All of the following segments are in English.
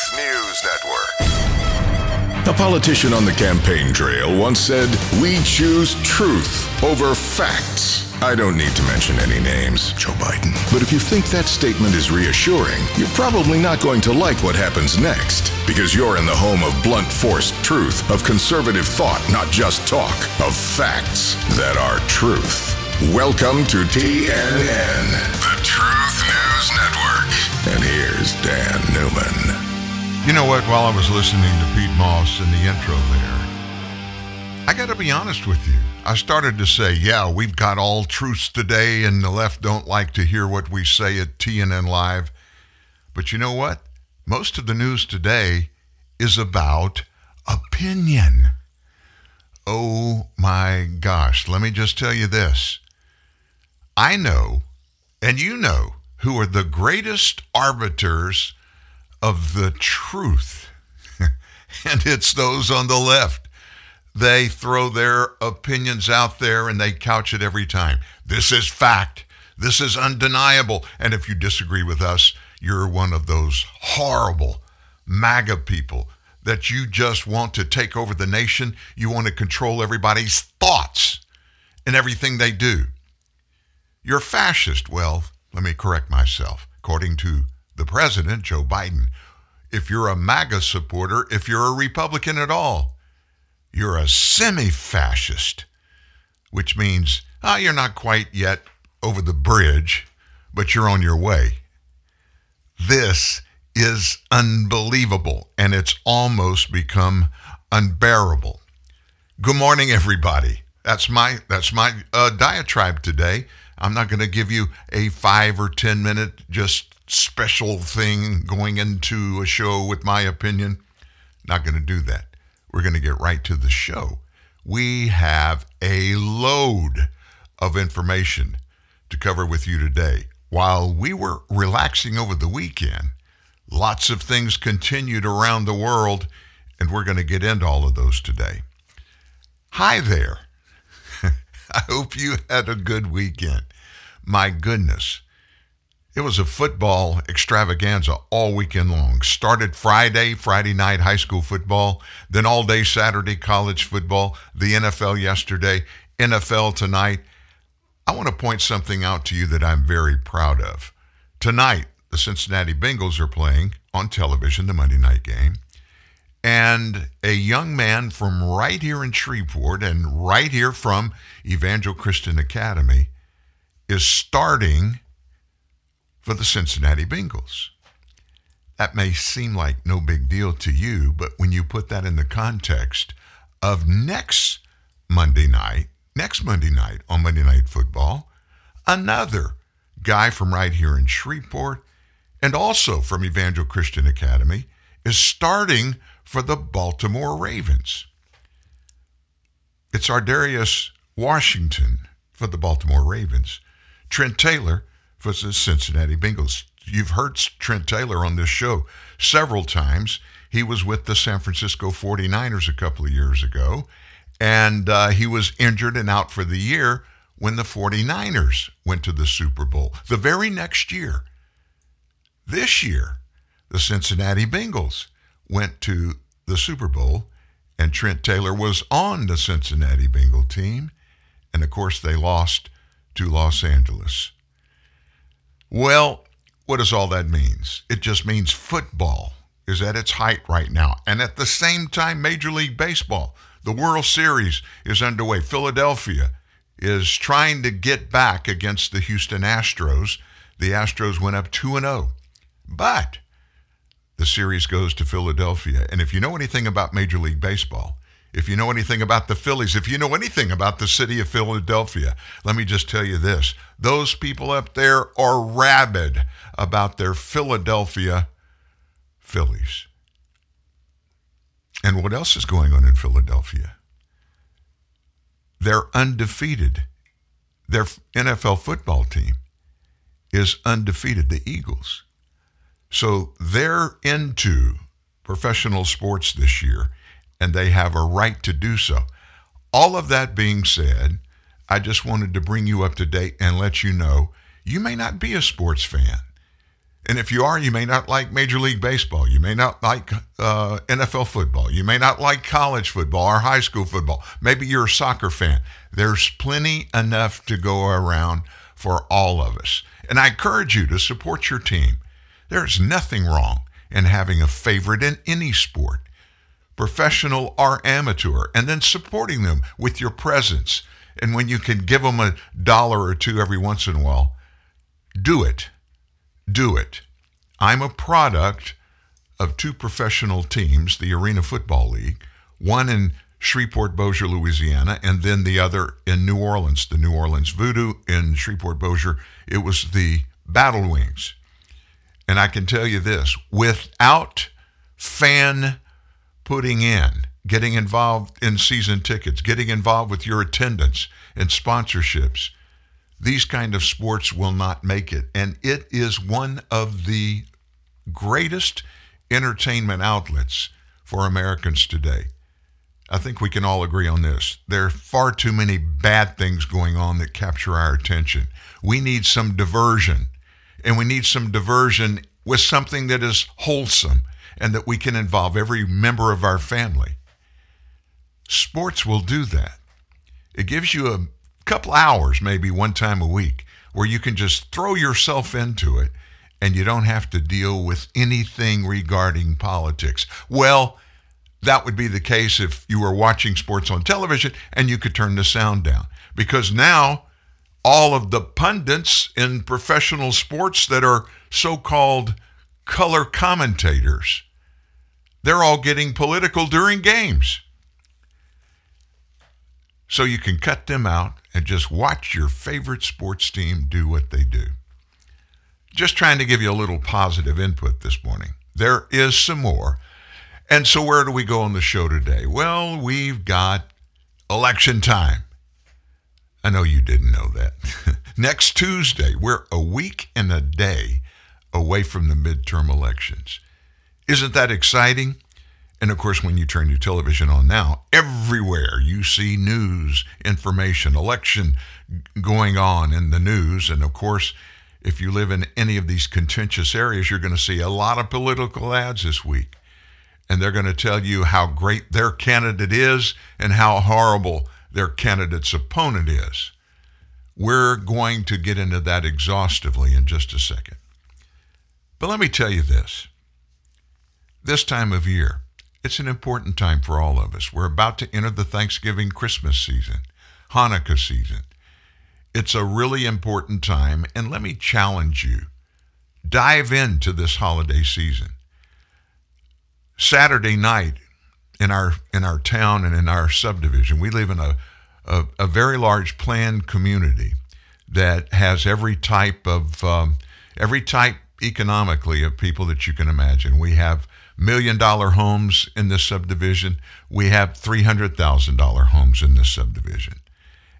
Truth News Network. A politician on the campaign trail once said, We choose truth over facts. I don't need to mention any names, Joe Biden. But if you think that statement is reassuring, you're probably not going to like what happens next. Because you're in the home of blunt force truth, of conservative thought, not just talk, of facts that are truth. Welcome to TNN, the Truth News Network. And here's Dan Newman. You know what? While I was listening to Pete Moss in the intro there, I got to be honest with you. I started to say, yeah, we've got all truths today, and the left don't like to hear what we say at TNN Live. But you know what? Most of the news today is about opinion. Oh my gosh. Let me just tell you this. I know, and you know, who are the greatest arbiters of the truth. and it's those on the left. They throw their opinions out there and they couch it every time. This is fact. This is undeniable. And if you disagree with us, you're one of those horrible MAGA people that you just want to take over the nation. You want to control everybody's thoughts and everything they do. You're fascist. Well, let me correct myself. According to the president, Joe Biden, if you're a MAGA supporter, if you're a Republican at all, you're a semi fascist, which means ah, you're not quite yet over the bridge, but you're on your way. This is unbelievable, and it's almost become unbearable. Good morning, everybody. That's my that's my uh, diatribe today. I'm not going to give you a five or ten minute just special thing going into a show with my opinion. Not going to do that we're going to get right to the show. We have a load of information to cover with you today. While we were relaxing over the weekend, lots of things continued around the world, and we're going to get into all of those today. Hi there. I hope you had a good weekend. My goodness. It was a football extravaganza all weekend long. Started Friday, Friday night high school football, then all day Saturday college football, the NFL yesterday, NFL tonight. I want to point something out to you that I'm very proud of. Tonight, the Cincinnati Bengals are playing on television, the Monday night game. And a young man from right here in Shreveport and right here from Evangel Christian Academy is starting for the Cincinnati Bengals. That may seem like no big deal to you, but when you put that in the context of next Monday night, next Monday night on Monday Night Football, another guy from right here in Shreveport and also from Evangel Christian Academy is starting for the Baltimore Ravens. It's Ar'Darius Washington for the Baltimore Ravens. Trent Taylor for the Cincinnati Bengals. You've heard Trent Taylor on this show several times. He was with the San Francisco 49ers a couple of years ago, and uh, he was injured and out for the year when the 49ers went to the Super Bowl. The very next year, this year, the Cincinnati Bengals went to the Super Bowl, and Trent Taylor was on the Cincinnati Bengal team. And of course, they lost to Los Angeles. Well, what does all that means? It just means football is at its height right now. And at the same time, Major League Baseball, the World Series is underway. Philadelphia is trying to get back against the Houston Astros. The Astros went up 2 0. But the series goes to Philadelphia. And if you know anything about Major League Baseball, if you know anything about the Phillies, if you know anything about the city of Philadelphia, let me just tell you this. Those people up there are rabid about their Philadelphia Phillies. And what else is going on in Philadelphia? They're undefeated. Their NFL football team is undefeated, the Eagles. So they're into professional sports this year and they have a right to do so. All of that being said, I just wanted to bring you up to date and let you know you may not be a sports fan. And if you are, you may not like Major League Baseball. You may not like uh, NFL football. You may not like college football or high school football. Maybe you're a soccer fan. There's plenty enough to go around for all of us. And I encourage you to support your team. There's nothing wrong in having a favorite in any sport, professional or amateur, and then supporting them with your presence. And when you can give them a dollar or two every once in a while, do it do it. I'm a product of two professional teams, the Arena Football League, one in Shreveport, Bossier, Louisiana, and then the other in New Orleans, the New Orleans Voodoo in Shreveport, Bossier. It was the Battle Wings. And I can tell you this without fan putting in, getting involved in season tickets, getting involved with your attendance and sponsorships, these kind of sports will not make it. And it is one of the greatest entertainment outlets for Americans today. I think we can all agree on this. There are far too many bad things going on that capture our attention. We need some diversion, and we need some diversion with something that is wholesome and that we can involve every member of our family. Sports will do that. It gives you a couple hours, maybe one time a week, where you can just throw yourself into it and you don't have to deal with anything regarding politics. Well, that would be the case if you were watching sports on television and you could turn the sound down. Because now, all of the pundits in professional sports that are so called color commentators, they're all getting political during games. So you can cut them out and just watch your favorite sports team do what they do. Just trying to give you a little positive input this morning. There is some more. And so, where do we go on the show today? Well, we've got election time. I know you didn't know that. Next Tuesday, we're a week and a day away from the midterm elections. Isn't that exciting? And of course, when you turn your television on now, everywhere you see news, information, election going on in the news. And of course, if you live in any of these contentious areas, you're going to see a lot of political ads this week. And they're going to tell you how great their candidate is and how horrible their candidate's opponent is. We're going to get into that exhaustively in just a second. But let me tell you this this time of year, it's an important time for all of us. We're about to enter the Thanksgiving Christmas season, Hanukkah season. It's a really important time, and let me challenge you. Dive into this holiday season. Saturday night in our in our town and in our subdivision, we live in a, a, a very large planned community that has every type of um, every type economically of people that you can imagine. We have million dollar homes in this subdivision. We have $300,000 homes in this subdivision.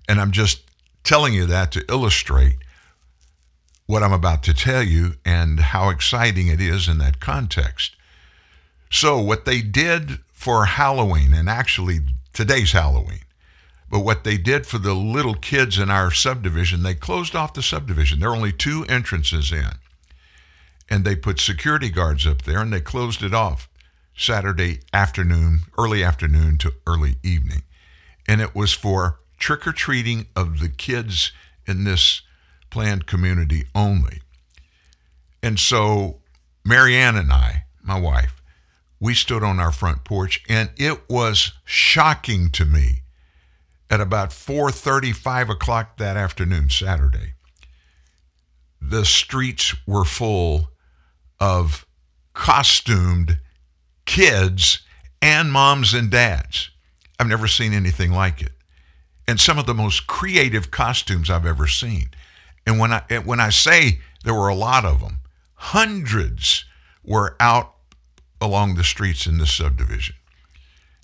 And I'm just telling you that to illustrate what I'm about to tell you and how exciting it is in that context. So, what they did for Halloween, and actually today's Halloween, but what they did for the little kids in our subdivision, they closed off the subdivision. There are only two entrances in and they put security guards up there and they closed it off Saturday afternoon, early afternoon to early evening. And it was for trick or treating of the kids in this planned community only. And so Marianne and I, my wife, we stood on our front porch and it was shocking to me at about 4.30, 5 o'clock that afternoon, Saturday. The streets were full of costumed kids and moms and dads. I've never seen anything like it. And some of the most creative costumes I've ever seen. And when I when I say there were a lot of them, hundreds were out along the streets in this subdivision.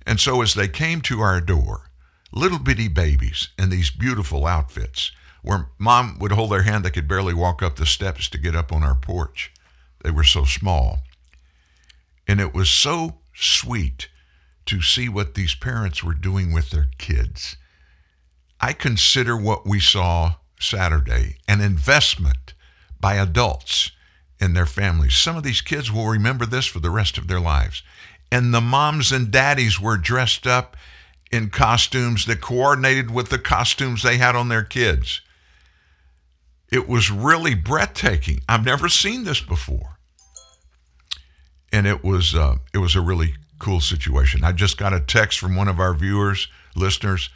And so as they came to our door, little bitty babies in these beautiful outfits, where mom would hold their hand, they could barely walk up the steps to get up on our porch. They were so small. And it was so sweet to see what these parents were doing with their kids. I consider what we saw Saturday an investment by adults in their families. Some of these kids will remember this for the rest of their lives. And the moms and daddies were dressed up in costumes that coordinated with the costumes they had on their kids. It was really breathtaking. I've never seen this before. And it was uh, it was a really cool situation. I just got a text from one of our viewers, listeners.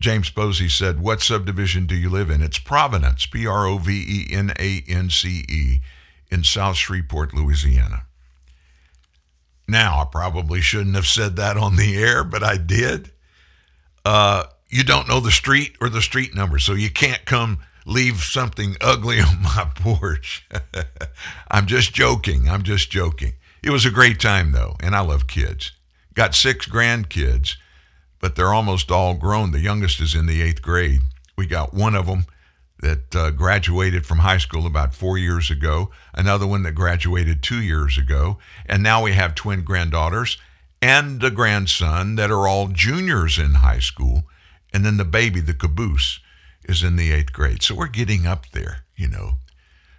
James Posey said, What subdivision do you live in? It's Provenance, P R O V E N A N C E, in South Shreveport, Louisiana. Now, I probably shouldn't have said that on the air, but I did. Uh, you don't know the street or the street number, so you can't come leave something ugly on my porch. I'm just joking. I'm just joking. It was a great time, though, and I love kids. Got six grandkids, but they're almost all grown. The youngest is in the eighth grade. We got one of them that uh, graduated from high school about four years ago, another one that graduated two years ago, and now we have twin granddaughters and a grandson that are all juniors in high school, and then the baby, the caboose, is in the eighth grade. So we're getting up there, you know.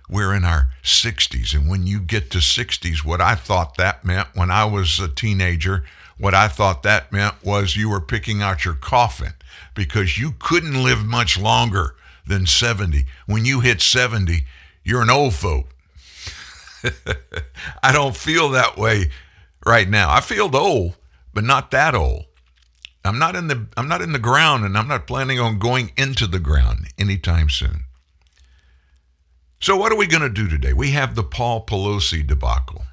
We're in our 60s, and when you get to 60s, what I thought that meant when I was a teenager, what I thought that meant was you were picking out your coffin because you couldn't live much longer than 70. When you hit 70, you're an old folk. I don't feel that way right now. I feel old, but not that old. I'm not in the I'm not in the ground and I'm not planning on going into the ground anytime soon. So what are we going to do today? We have the Paul Pelosi debacle.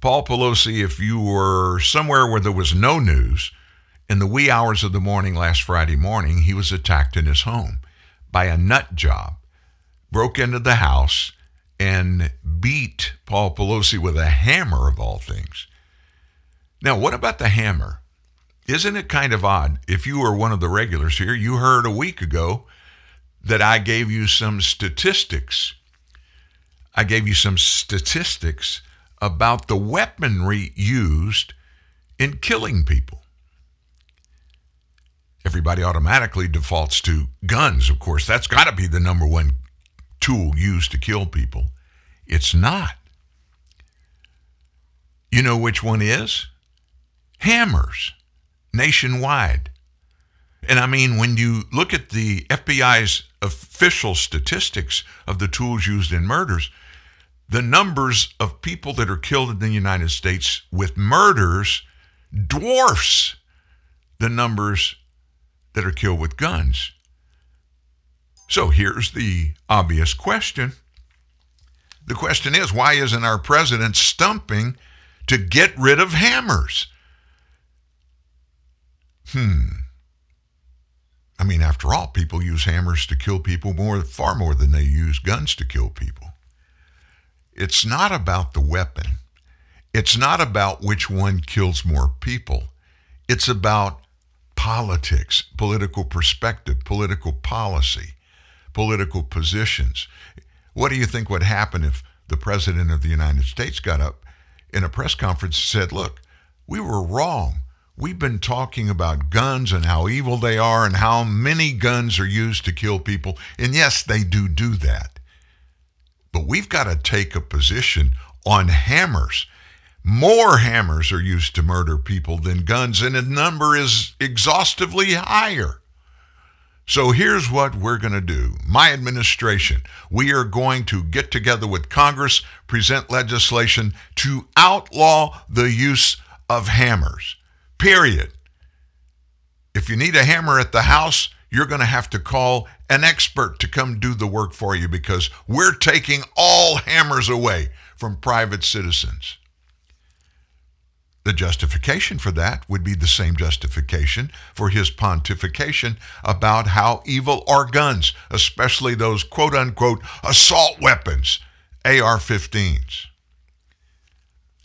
Paul Pelosi, if you were somewhere where there was no news, in the wee hours of the morning last Friday morning, he was attacked in his home by a nut job, broke into the house and beat Paul Pelosi with a hammer of all things. Now, what about the hammer? Isn't it kind of odd? If you were one of the regulars here, you heard a week ago that I gave you some statistics. I gave you some statistics about the weaponry used in killing people. Everybody automatically defaults to guns, of course. That's got to be the number one tool used to kill people. It's not. You know which one is? Hammers, nationwide. And I mean, when you look at the FBI's official statistics of the tools used in murders, the numbers of people that are killed in the United States with murders dwarfs the numbers that are killed with guns. So here's the obvious question. The question is why isn't our president stumping to get rid of hammers? Hmm. I mean, after all, people use hammers to kill people more, far more than they use guns to kill people. It's not about the weapon. It's not about which one kills more people. It's about politics, political perspective, political policy, political positions. What do you think would happen if the President of the United States got up in a press conference and said, Look, we were wrong. We've been talking about guns and how evil they are and how many guns are used to kill people. And yes, they do do that. But we've got to take a position on hammers. More hammers are used to murder people than guns, and the number is exhaustively higher. So here's what we're going to do. My administration, we are going to get together with Congress, present legislation to outlaw the use of hammers. Period. If you need a hammer at the house, you're going to have to call an expert to come do the work for you because we're taking all hammers away from private citizens. The justification for that would be the same justification for his pontification about how evil are guns, especially those quote unquote assault weapons, AR 15s.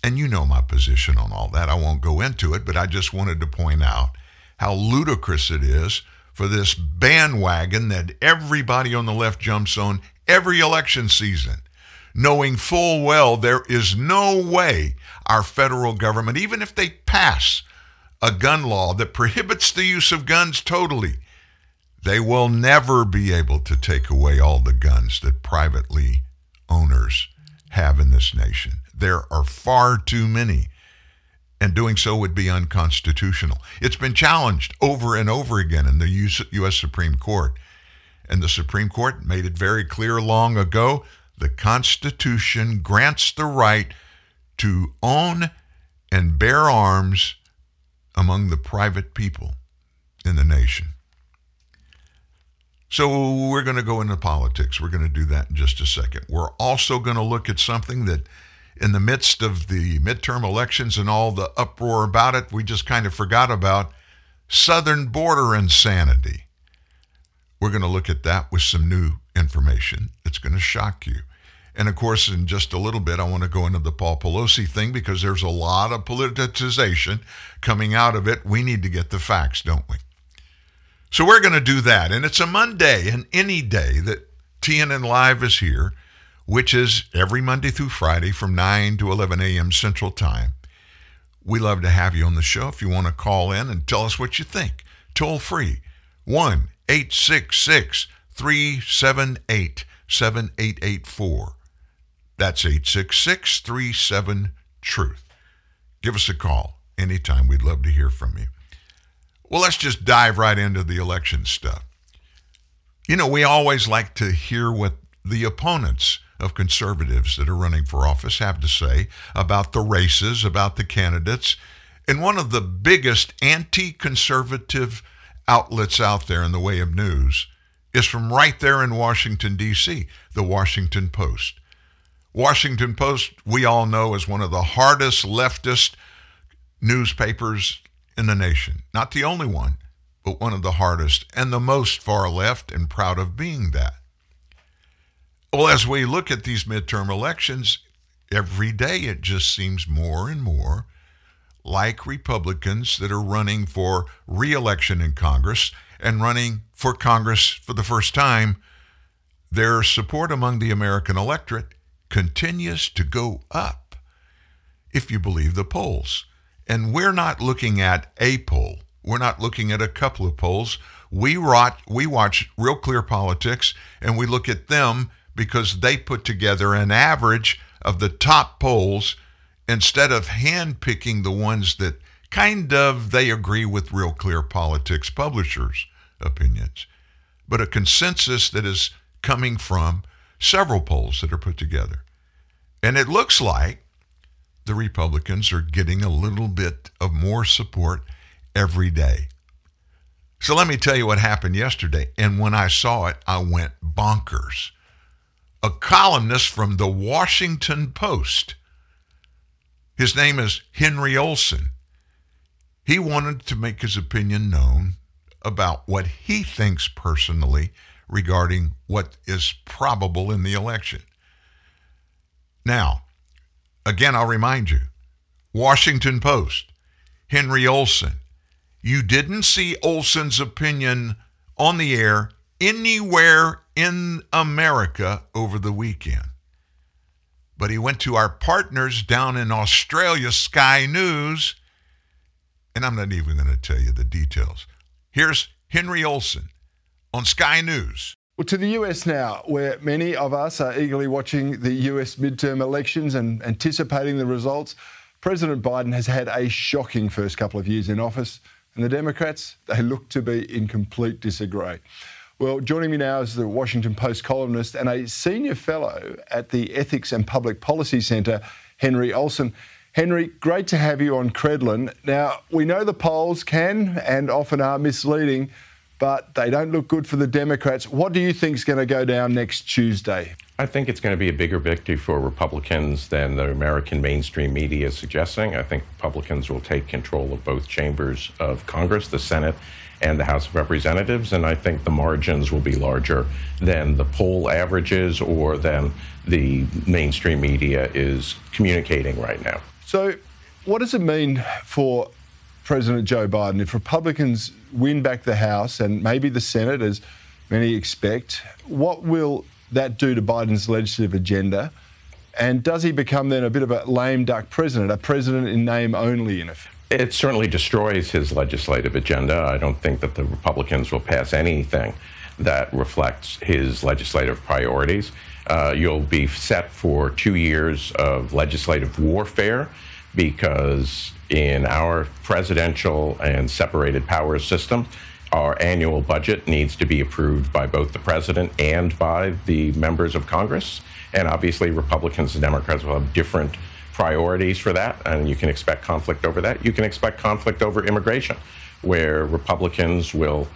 And you know my position on all that. I won't go into it, but I just wanted to point out how ludicrous it is for this bandwagon that everybody on the left jumps on every election season, knowing full well there is no way our federal government, even if they pass a gun law that prohibits the use of guns totally, they will never be able to take away all the guns that privately owners have in this nation. There are far too many, and doing so would be unconstitutional. It's been challenged over and over again in the U.S. Supreme Court, and the Supreme Court made it very clear long ago the Constitution grants the right to own and bear arms among the private people in the nation. So we're going to go into politics. We're going to do that in just a second. We're also going to look at something that, in the midst of the midterm elections and all the uproar about it, we just kind of forgot about southern border insanity. We're going to look at that with some new information that's going to shock you. And of course, in just a little bit, I want to go into the Paul Pelosi thing because there's a lot of politicization coming out of it. We need to get the facts, don't we? So we're going to do that. And it's a Monday and any day that TNN Live is here, which is every Monday through Friday from 9 to 11 a.m. Central Time. We love to have you on the show if you want to call in and tell us what you think. Toll free 1 866 378 7884. That's 866 37 Truth. Give us a call anytime. We'd love to hear from you. Well, let's just dive right into the election stuff. You know, we always like to hear what the opponents of conservatives that are running for office have to say about the races, about the candidates. And one of the biggest anti conservative outlets out there in the way of news is from right there in Washington, D.C., the Washington Post. Washington Post, we all know, is one of the hardest leftist newspapers in the nation. Not the only one, but one of the hardest and the most far left, and proud of being that. Well, as we look at these midterm elections, every day it just seems more and more like Republicans that are running for reelection in Congress and running for Congress for the first time, their support among the American electorate continues to go up, if you believe the polls. And we're not looking at a poll. We're not looking at a couple of polls. We watch, we watch Real Clear Politics and we look at them because they put together an average of the top polls instead of handpicking the ones that kind of they agree with Real Clear Politics publishers' opinions, but a consensus that is coming from several polls that are put together. And it looks like the Republicans are getting a little bit of more support every day. So let me tell you what happened yesterday. And when I saw it, I went bonkers. A columnist from the Washington Post, his name is Henry Olsen. he wanted to make his opinion known about what he thinks personally regarding what is probable in the election. Now, Again, I'll remind you Washington Post, Henry Olsen. You didn't see Olsen's opinion on the air anywhere in America over the weekend. But he went to our partners down in Australia, Sky News, and I'm not even going to tell you the details. Here's Henry Olsen on Sky News. Well, to the US now, where many of us are eagerly watching the US midterm elections and anticipating the results. President Biden has had a shocking first couple of years in office, and the Democrats, they look to be in complete disarray. Well, joining me now is the Washington Post columnist and a senior fellow at the Ethics and Public Policy Centre, Henry Olsen. Henry, great to have you on Credlin. Now, we know the polls can and often are misleading but they don't look good for the Democrats. What do you think is going to go down next Tuesday? I think it's going to be a bigger victory for Republicans than the American mainstream media is suggesting. I think Republicans will take control of both chambers of Congress, the Senate, and the House of Representatives, and I think the margins will be larger than the poll averages or than the mainstream media is communicating right now. So, what does it mean for President Joe Biden if Republicans win back the House and maybe the Senate, as many expect, what will that do to Biden's legislative agenda? And does he become then a bit of a lame duck president, a president in name only, in effect? It certainly destroys his legislative agenda. I don't think that the Republicans will pass anything that reflects his legislative priorities. Uh, you'll be set for two years of legislative warfare because in our presidential and separated powers system, our annual budget needs to be approved by both the president and by the members of Congress. And obviously, Republicans and Democrats will have different priorities for that, and you can expect conflict over that. You can expect conflict over immigration, where Republicans will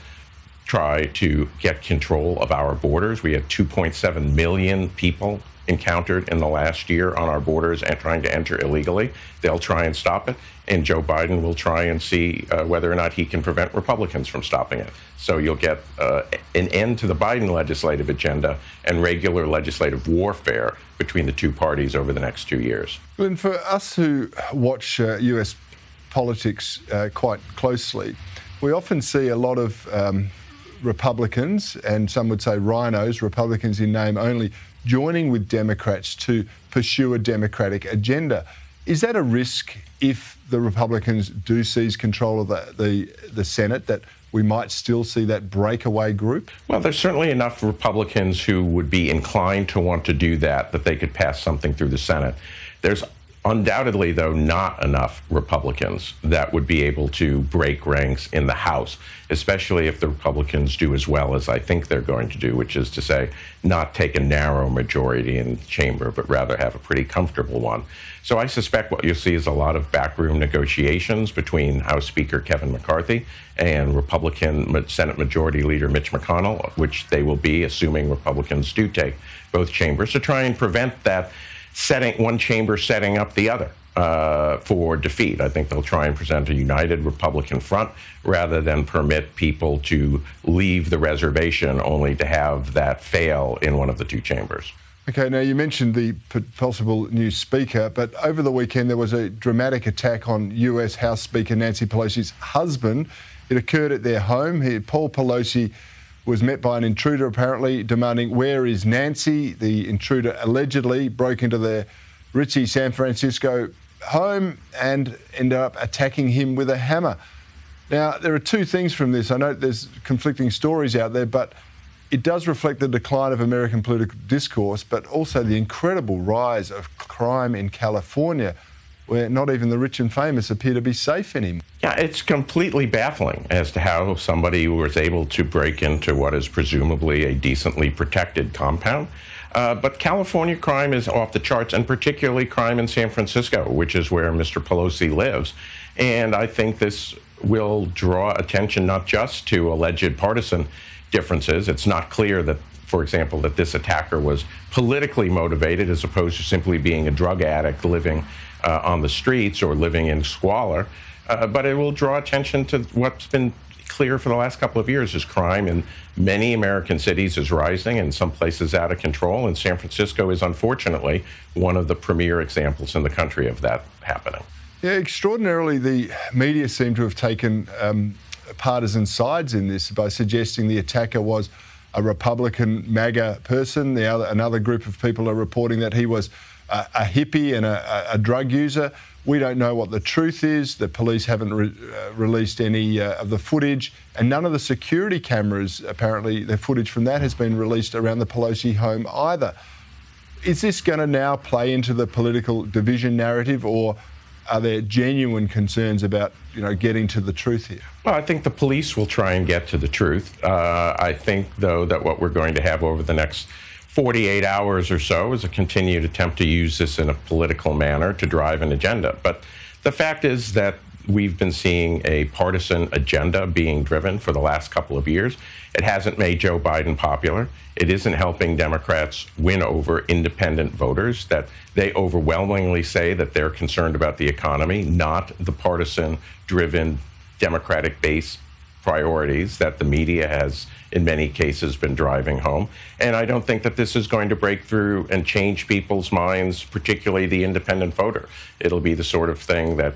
try to get control of our borders. We have 2.7 million people encountered in the last year on our borders and trying to enter illegally. They'll try and stop it, and Joe Biden will try and see uh, whether or not he can prevent Republicans from stopping it. So you'll get uh, an end to the Biden legislative agenda and regular legislative warfare between the two parties over the next two years. And for us who watch uh, US politics uh, quite closely, we often see a lot of um, Republicans, and some would say RINOs, Republicans in name only, joining with Democrats to pursue a Democratic agenda. Is that a risk if the Republicans do seize control of the, the, the Senate that we might still see that breakaway group? Well, there's certainly enough Republicans who would be inclined to want to do that, that they could pass something through the Senate. There's undoubtedly, though, not enough Republicans that would be able to break ranks in the House, especially if the Republicans do as well as I think they're going to do, which is to say, not take a narrow majority in the chamber, but rather have a pretty comfortable one. So I suspect what you'll see is a lot of backroom negotiations between House Speaker Kevin McCarthy and Republican Senate Majority Leader Mitch McConnell, which they will be, assuming Republicans do take both chambers, to try and prevent that setting one chamber setting up the other. Uh, for defeat. I think they'll try and present a united Republican front rather than permit people to leave the reservation only to have that fail in one of the two chambers. Okay, now you mentioned the possible new speaker, but over the weekend there was a dramatic attack on US House Speaker Nancy Pelosi's husband. It occurred at their home. He, Paul Pelosi was met by an intruder apparently demanding, Where is Nancy? The intruder allegedly broke into their ritzy San Francisco home and ended up attacking him with a hammer. Now, there are two things from this. I know there's conflicting stories out there, but it does reflect the decline of American political discourse, but also the incredible rise of crime in California where not even the rich and famous appear to be safe anymore. Yeah, it's completely baffling as to how somebody was able to break into what is presumably a decently protected compound. Uh, but California crime is off the charts, and particularly crime in San Francisco, which is where Mr. Pelosi lives. And I think this will draw attention not just to alleged partisan differences. It's not clear that, for example, that this attacker was politically motivated as opposed to simply being a drug addict living uh, on the streets or living in squalor. Uh, but it will draw attention to what's been clear for the last couple of years is crime in many American cities is rising and some places out of control. And San Francisco is unfortunately one of the premier examples in the country of that happening. Yeah, extraordinarily, the media seem to have taken um, partisan sides in this by suggesting the attacker was a Republican MAGA person. The other, another group of people are reporting that he was a, a hippie and a, a, drug user. We don't know what the truth is. The police haven't re- uh, released any uh, of the footage, and none of the security cameras, apparently, the footage from that has been released around the Pelosi home either. Is this going to now play into the political division narrative, or are there genuine concerns about you know getting to the truth here? Well, I think the police will try and get to the truth. Uh, I think, though, that what we're going to have over the next 48 hours or so is a continued attempt to use this in a political manner to drive an agenda. But the fact is that we've been seeing a partisan agenda being driven for the last couple of years. It hasn't made Joe Biden popular. It isn't helping Democrats win over independent voters that they overwhelmingly say that they're concerned about the economy, not the partisan driven Democratic base priorities that the media has in many cases been driving home. And I don't think that this is going to break through and change people's minds, particularly the independent voter. It'll be the sort of thing that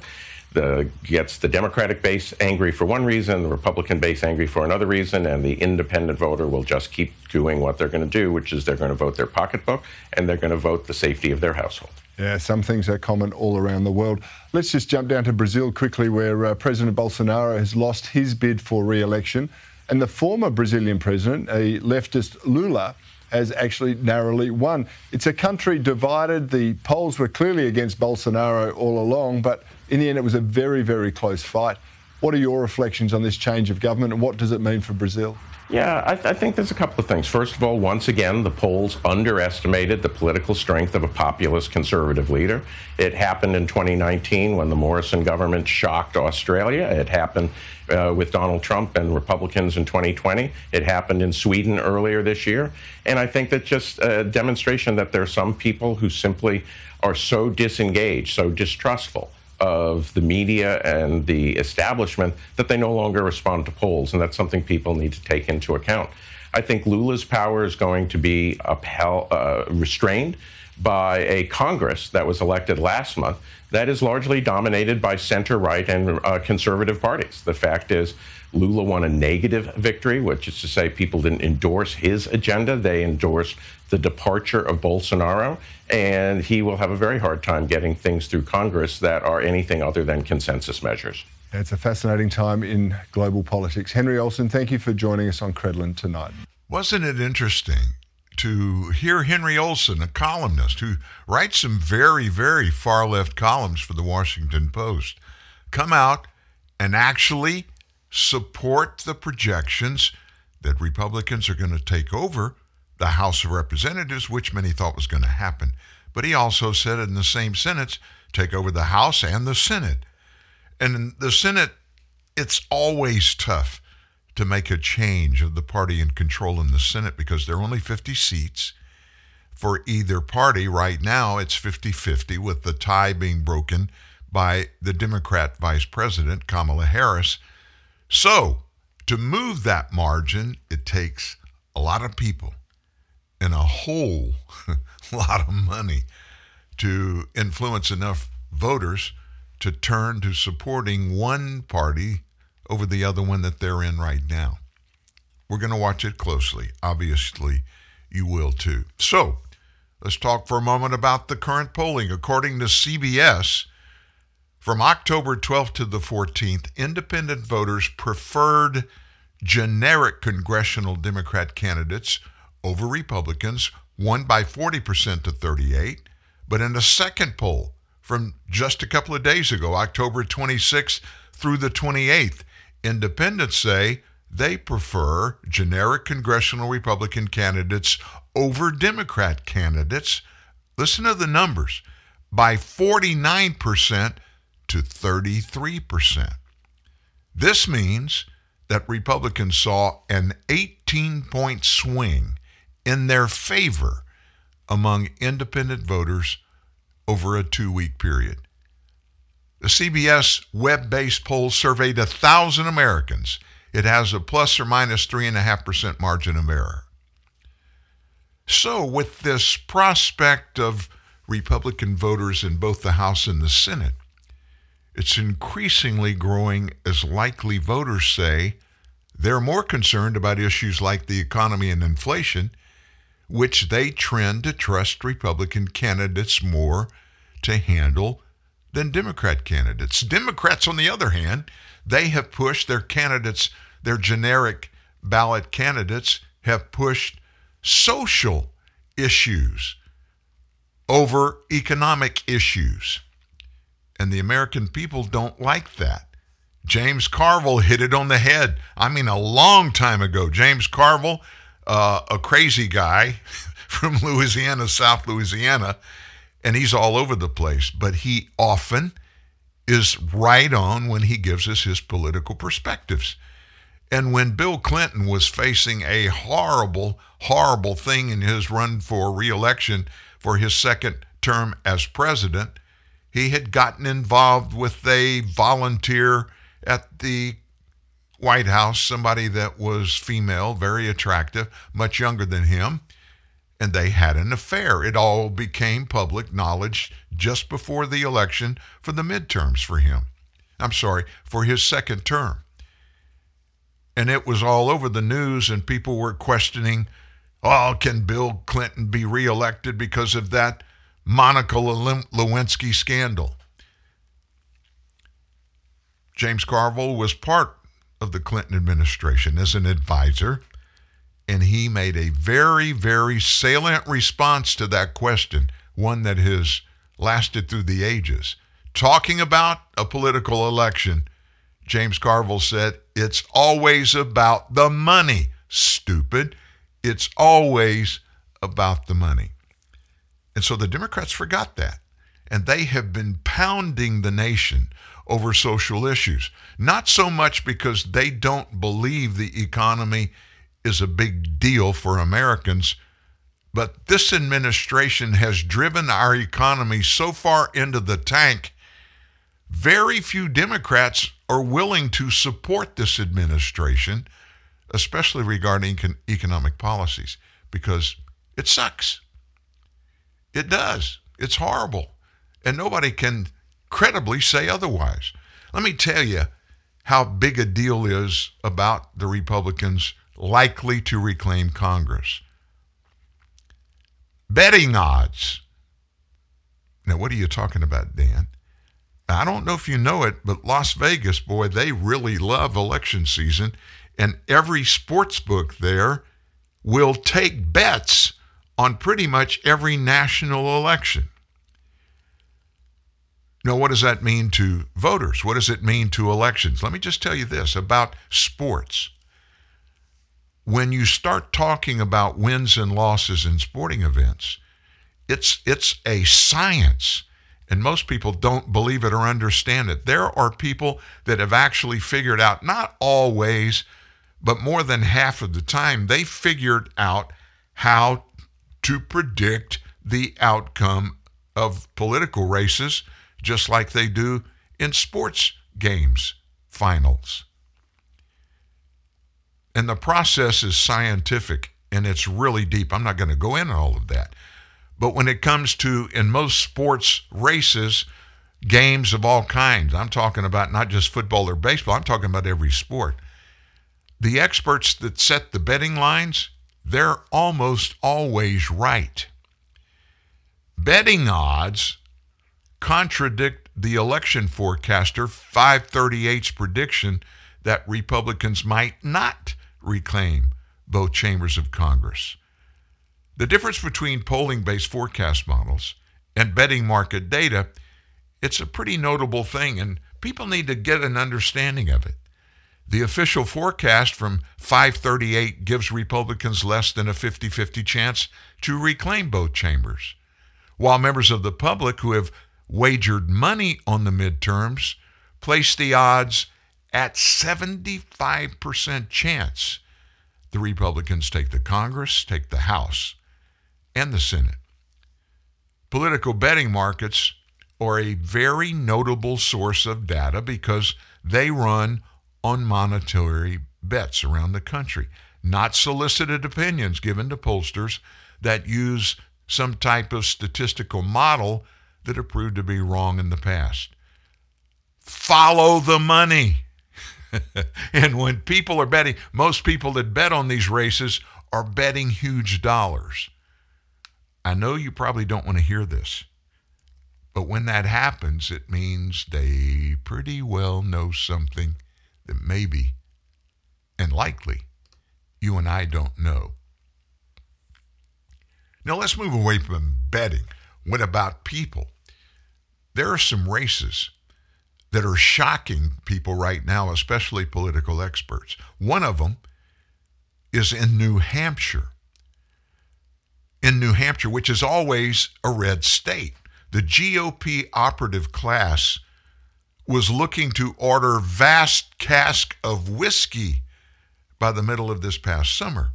the, gets the Democratic base angry for one reason, the Republican base angry for another reason, and the independent voter will just keep doing what they're going to do, which is they're going to vote their pocketbook and they're going to vote the safety of their household. Yeah, some things are common all around the world. Let's just jump down to Brazil quickly, where uh, President Bolsonaro has lost his bid for re election And the former Brazilian president, a leftist Lula, has actually narrowly won. It's a country divided. The polls were clearly against Bolsonaro all along, but in the end, it was a very, very close fight. What are your reflections on this change of government and what does it mean for Brazil? Yeah, I, th- I, think there's a couple of things. First of all, once again, the polls underestimated the political strength of a populist conservative leader. It happened in 2019 when the Morrison government shocked Australia. It happened uh, with Donald Trump and Republicans in 2020. It happened in Sweden earlier this year. And I think that's just a demonstration that there are some people who simply are so disengaged, so distrustful of the media and the establishment that they no longer respond to polls. And that's something people need to take into account. I think Lula's power is going to be upheld, uh, restrained by a Congress that was elected last month that is largely dominated by center right and uh, conservative parties. The fact is, Lula won a negative victory, which is to say, people didn't endorse his agenda. They endorsed the departure of Bolsonaro, and he will have a very hard time getting things through Congress that are anything other than consensus measures. It's a fascinating time in global politics. Henry Olsen, thank you for joining us on Credlin tonight. Wasn't it interesting to hear Henry Olsen, a columnist who writes some very, very far left columns for the Washington Post, come out and actually support the projections that Republicans are going to take over the House of Representatives, which many thought was going to happen. But he also said in the same sentence, take over the House and the Senate. And in the Senate, it's always tough to make a change of the party in control in the Senate because there are only 50 seats for either party. Right now, it's 50 50, with the tie being broken by the Democrat Vice President, Kamala Harris. So, to move that margin, it takes a lot of people and a whole lot of money to influence enough voters to turn to supporting one party over the other one that they're in right now. We're going to watch it closely. Obviously, you will too. So, let's talk for a moment about the current polling. According to CBS, from October 12th to the 14th, independent voters preferred generic congressional Democrat candidates over Republicans, won by 40% to 38. But in a second poll from just a couple of days ago, October 26th through the 28th, independents say they prefer generic congressional Republican candidates over Democrat candidates. Listen to the numbers by 49% to 33%. This means that Republicans saw an 18 point swing in their favor among independent voters over a two week period. The CBS web based poll surveyed 1,000 Americans. It has a plus or minus 3.5% margin of error. So, with this prospect of Republican voters in both the House and the Senate, it's increasingly growing as likely voters say they're more concerned about issues like the economy and inflation which they trend to trust Republican candidates more to handle than Democrat candidates. Democrats, on the other hand, they have pushed their candidates, their generic ballot candidates, have pushed social issues over economic issues. And the American people don't like that. James Carville hit it on the head. I mean, a long time ago. James Carville uh, a crazy guy from Louisiana, South Louisiana, and he's all over the place. But he often is right on when he gives us his political perspectives. And when Bill Clinton was facing a horrible, horrible thing in his run for reelection for his second term as president, he had gotten involved with a volunteer at the White House, somebody that was female, very attractive, much younger than him, and they had an affair. It all became public knowledge just before the election for the midterms for him. I'm sorry, for his second term. And it was all over the news, and people were questioning oh, can Bill Clinton be reelected because of that Monica Lewinsky scandal? James Carville was part of the Clinton administration as an advisor, and he made a very, very salient response to that question, one that has lasted through the ages. Talking about a political election, James Carville said, It's always about the money, stupid. It's always about the money. And so the Democrats forgot that. And they have been pounding the nation over social issues. Not so much because they don't believe the economy is a big deal for Americans, but this administration has driven our economy so far into the tank. Very few Democrats are willing to support this administration, especially regarding economic policies, because it sucks. It does. It's horrible. And nobody can credibly say otherwise. Let me tell you how big a deal is about the Republicans likely to reclaim Congress. Betting odds. Now, what are you talking about, Dan? I don't know if you know it, but Las Vegas, boy, they really love election season, and every sports book there will take bets on pretty much every national election. Now, what does that mean to voters? What does it mean to elections? Let me just tell you this about sports. When you start talking about wins and losses in sporting events, it's, it's a science, and most people don't believe it or understand it. There are people that have actually figured out, not always, but more than half of the time, they figured out how to predict the outcome of political races just like they do in sports games finals. And the process is scientific and it's really deep. I'm not going to go into all of that. But when it comes to, in most sports races, games of all kinds, I'm talking about not just football or baseball, I'm talking about every sport. The experts that set the betting lines, they're almost always right. Betting odds contradict the election forecaster 538's prediction that Republicans might not reclaim both chambers of Congress. The difference between polling-based forecast models and betting market data, it's a pretty notable thing and people need to get an understanding of it. The official forecast from 538 gives Republicans less than a 50 50 chance to reclaim both chambers, while members of the public who have wagered money on the midterms placed the odds at 75% chance the Republicans take the Congress, take the House, and the Senate. Political betting markets are a very notable source of data because they run on monetary bets around the country, not solicited opinions given to pollsters that use some type of statistical model that have proved to be wrong in the past. Follow the money. and when people are betting, most people that bet on these races are betting huge dollars. I know you probably don't want to hear this, but when that happens, it means they pretty well know something that maybe and likely you and I don't know. Now let's move away from betting. What about people? There are some races that are shocking people right now, especially political experts. One of them is in New Hampshire. In New Hampshire, which is always a red state, the GOP operative class was looking to order vast cask of whiskey by the middle of this past summer.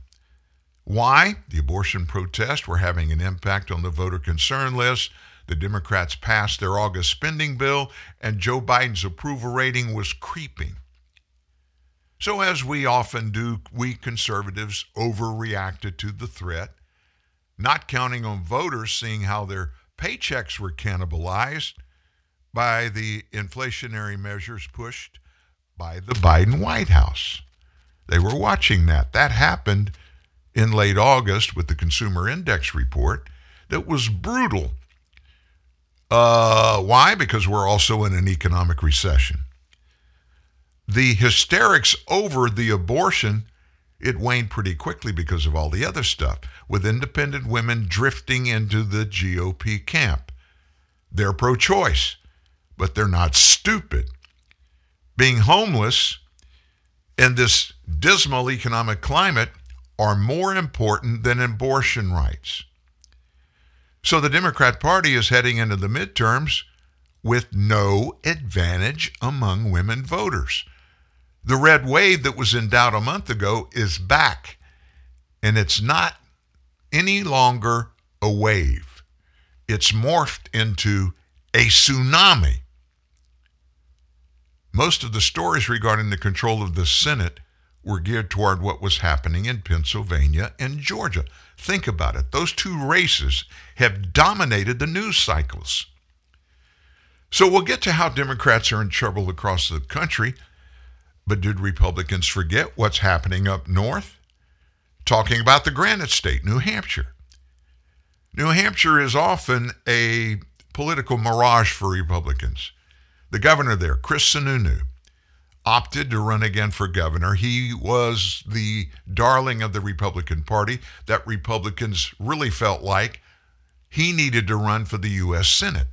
Why? The abortion protests were having an impact on the voter concern list. The Democrats passed their August spending bill, and Joe Biden's approval rating was creeping. So, as we often do, we conservatives overreacted to the threat, not counting on voters seeing how their paychecks were cannibalized by the inflationary measures pushed by the Biden White House. They were watching that. That happened in late August with the Consumer Index report that was brutal uh, why? Because we're also in an economic recession. the hysterics over the abortion it waned pretty quickly because of all the other stuff, with independent women drifting into the GOP camp. They're pro choice, but they're not stupid. Being homeless in this dismal economic climate are more important than abortion rights. So the Democrat Party is heading into the midterms with no advantage among women voters. The red wave that was in doubt a month ago is back, and it's not any longer a wave. It's morphed into a tsunami. Most of the stories regarding the control of the Senate were geared toward what was happening in Pennsylvania and Georgia. Think about it. Those two races have dominated the news cycles. So we'll get to how Democrats are in trouble across the country but did Republicans forget what's happening up north? Talking about the Granite State, New Hampshire. New Hampshire is often a political mirage for Republicans. The governor there, Chris Sununu, opted to run again for governor. He was the darling of the Republican Party that Republicans really felt like he needed to run for the U.S. Senate.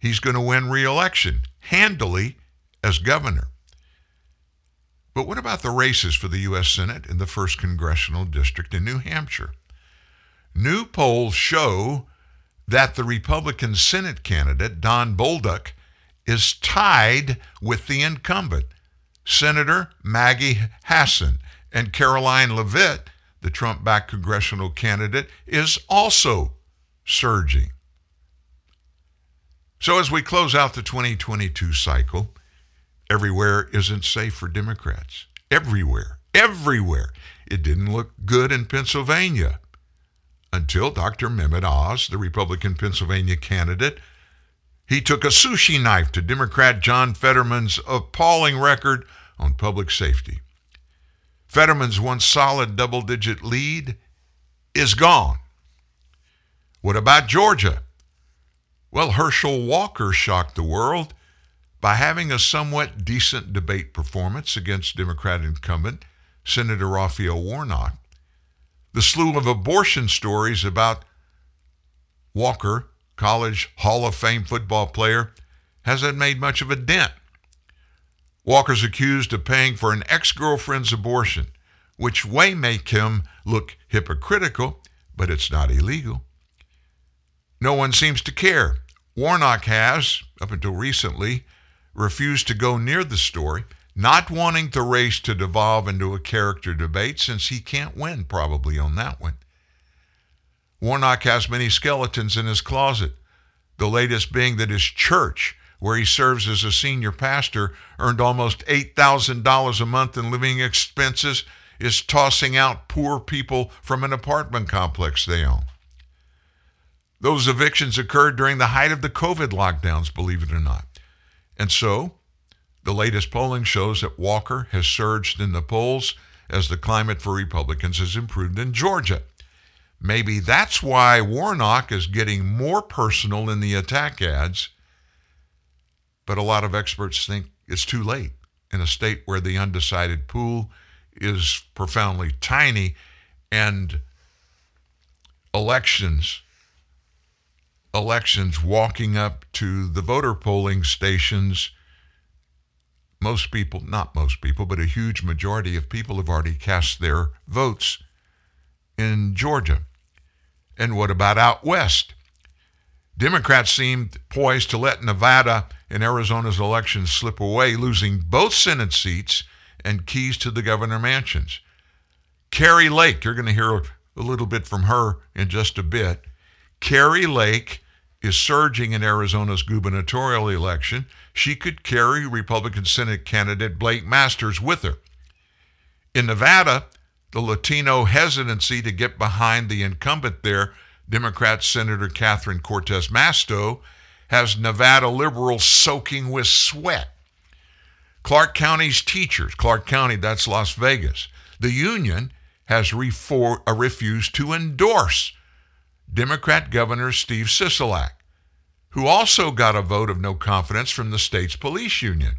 He's going to win re election handily as governor. But what about the races for the U.S. Senate in the 1st Congressional District in New Hampshire? New polls show that the Republican Senate candidate, Don Bolduc, is tied with the incumbent, Senator Maggie Hassan, and Karoline Leavitt, the Trump backed congressional candidate, is also surging. So, as we close out the 2022 cycle, everywhere isn't safe for Democrats. Everywhere. Everywhere. It didn't look good in Pennsylvania until Dr. Mehmet Oz, the Republican Pennsylvania candidate, he took a sushi knife to Democrat John Fetterman's appalling record on public safety. Fetterman's once solid double digit lead is gone. What about Georgia? Well, Herschel Walker shocked the world by having a somewhat decent debate performance against Democrat incumbent Senator Raphael Warnock. The slew of abortion stories about Walker, college Hall of Fame football player, hasn't made much of a dent. Walker's accused of paying for an ex girlfriend's abortion, which may make him look hypocritical, but it's not illegal. No one seems to care. Warnock has, up until recently, refused to go near the story, not wanting the race to devolve into a character debate since he can't win probably on that one. Warnock has many skeletons in his closet, the latest being that his church, where he serves as a senior pastor, earned almost $8,000 a month in living expenses, is tossing out poor people from an apartment complex they own. Those evictions occurred during the height of the COVID lockdowns, believe it or not. And so, the latest polling shows that Walker has surged in the polls as the climate for Republicans has improved in Georgia. Maybe that's why Warnock is getting more personal in the attack ads. But a lot of experts think it's too late in a state where the undecided pool is profoundly tiny and elections elections walking up to the voter polling stations, most people, not most people, but a huge majority of people have already cast their votes in Georgia. And what about out west? Democrats seemed poised to let Nevada and Arizona's elections slip away, losing both Senate seats and keys to the governor mansions. Kari Lake, you're going to hear a little bit from her in just a bit. Kari Lake is surging in Arizona's gubernatorial election. She could carry Republican Senate candidate Blake Masters with her. In Nevada, the Latino hesitancy to get behind the incumbent there, Democrat Senator Catherine Cortez Masto, has Nevada liberals soaking with sweat. Clark County's teachers, Clark County, that's Las Vegas, the union has refor- uh, refused to endorse Democrat Governor Steve Sisolak, who also got a vote of no confidence from the state's police union.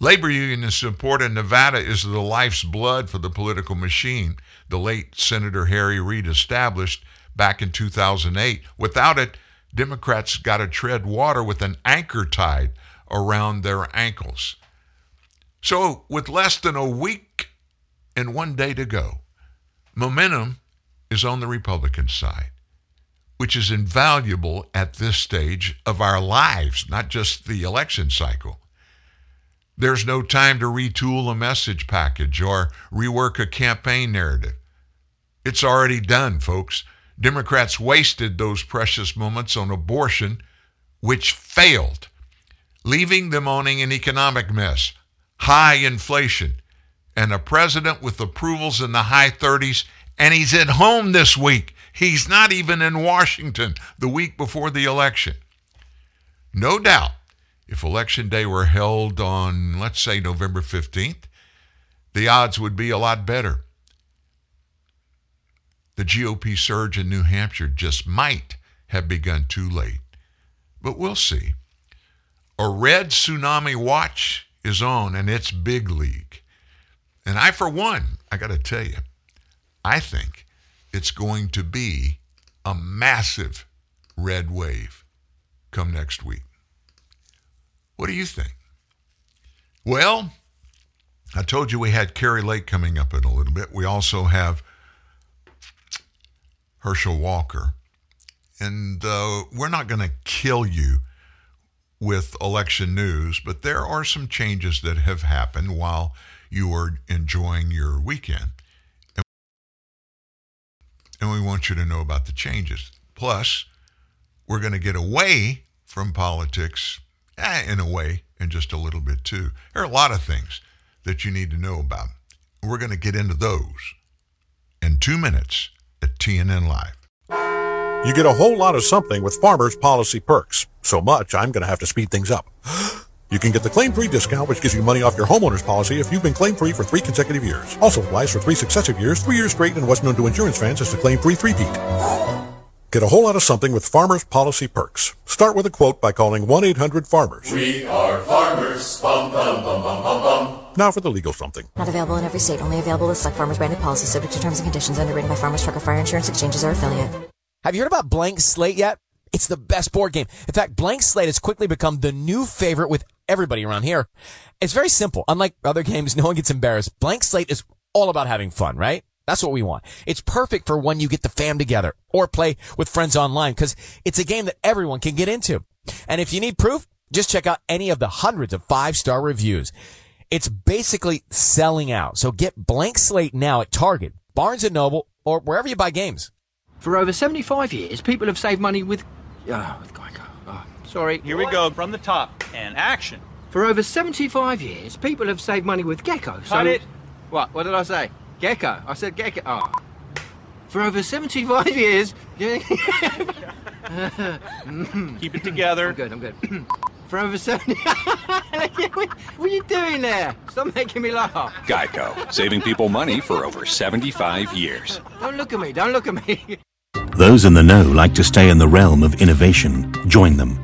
Labor union support in Nevada is the life's blood for the political machine the late Senator Harry Reid established back in 2008. Without it, Democrats got to tread water with an anchor tied around their ankles. So, with less than a week and one day to go, momentum is on the Republican side, which is invaluable at this stage of our lives, not just the election cycle. There's no time to retool a message package or rework a campaign narrative. It's already done, folks. Democrats wasted those precious moments on abortion, which failed, leaving them owning an economic mess, high inflation, and a president with approvals in the high 30s. And he's at home this week. He's not even in Washington the week before the election. No doubt if Election Day were held on, let's say, November 15th, the odds would be a lot better. The GOP surge in New Hampshire just might have begun too late. But we'll see. A red tsunami watch is on, and it's big league. And I, for one, I got to tell you, I think it's going to be a massive red wave come next week. What do you think? Well, I told you we had Kari Lake coming up in a little bit. We also have Herschel Walker. And uh, we're not going to kill you with election news, but there are some changes that have happened while you are enjoying your weekend. And we want you to know about the changes. Plus, we're going to get away from politics Eh, in a way, and just a little bit too. There are a lot of things that you need to know about. We're going to get into those in two minutes at TNN Live. You get a whole lot of something with Farmers Policy Perks. So much, I'm going to have to speed things up. You can get the claim-free discount, which gives you money off your homeowner's policy if you've been claim-free for three consecutive years. Also applies for three successive years, three years straight, and what's known to insurance fans as the claim-free three-peat. Get a whole lot of something with Farmers Policy Perks. Start with a quote by calling 1-800-FARMERS. We are farmers. Bum, bum, bum, bum, bum, bum. Now for the legal something. Not available in every state. Only available with select Farmers branded policies subject to terms and conditions underwritten by Farmers Truck or Fire Insurance Exchanges or affiliate. Have you heard about Blank Slate yet? It's the best board game. In fact, Blank Slate has quickly become the new favorite with everybody around here. It's very simple. Unlike other games, no one gets embarrassed. Blank Slate is all about having fun, right? That's what we want. It's perfect for when you get the fam together or play with friends online because it's a game that everyone can get into. And if you need proof, just check out any of the hundreds of five star reviews. It's basically selling out. So get blank slate now at Target, Barnes and Noble, or wherever you buy games. For over 75 years, people have saved money with, uh, with Geico. Oh, sorry. Here we go from the top and action. For over 75 years, people have saved money with Gecko. So Cut it. What? What did I say? Gecko. I said gecko. Oh. Ah. For over 75 years. Keep it together. I'm good, I'm good. For over 70. what are you doing there? Stop making me laugh. Geico, saving people money for over 75 years. Don't look at me, don't look at me. Those in the know like to stay in the realm of innovation. Join them.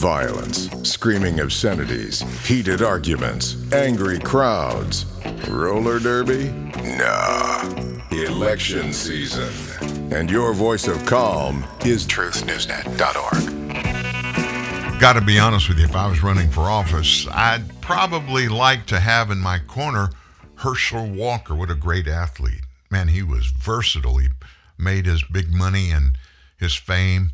Violence, screaming obscenities, heated arguments, angry crowds. Roller derby? Nah. Election season. And your voice of calm is truthnewsnet.org. Got to be honest with you, if I was running for office, I'd probably like to have in my corner Herschel Walker. What a great athlete. Man, he was versatile. He made his big money and his fame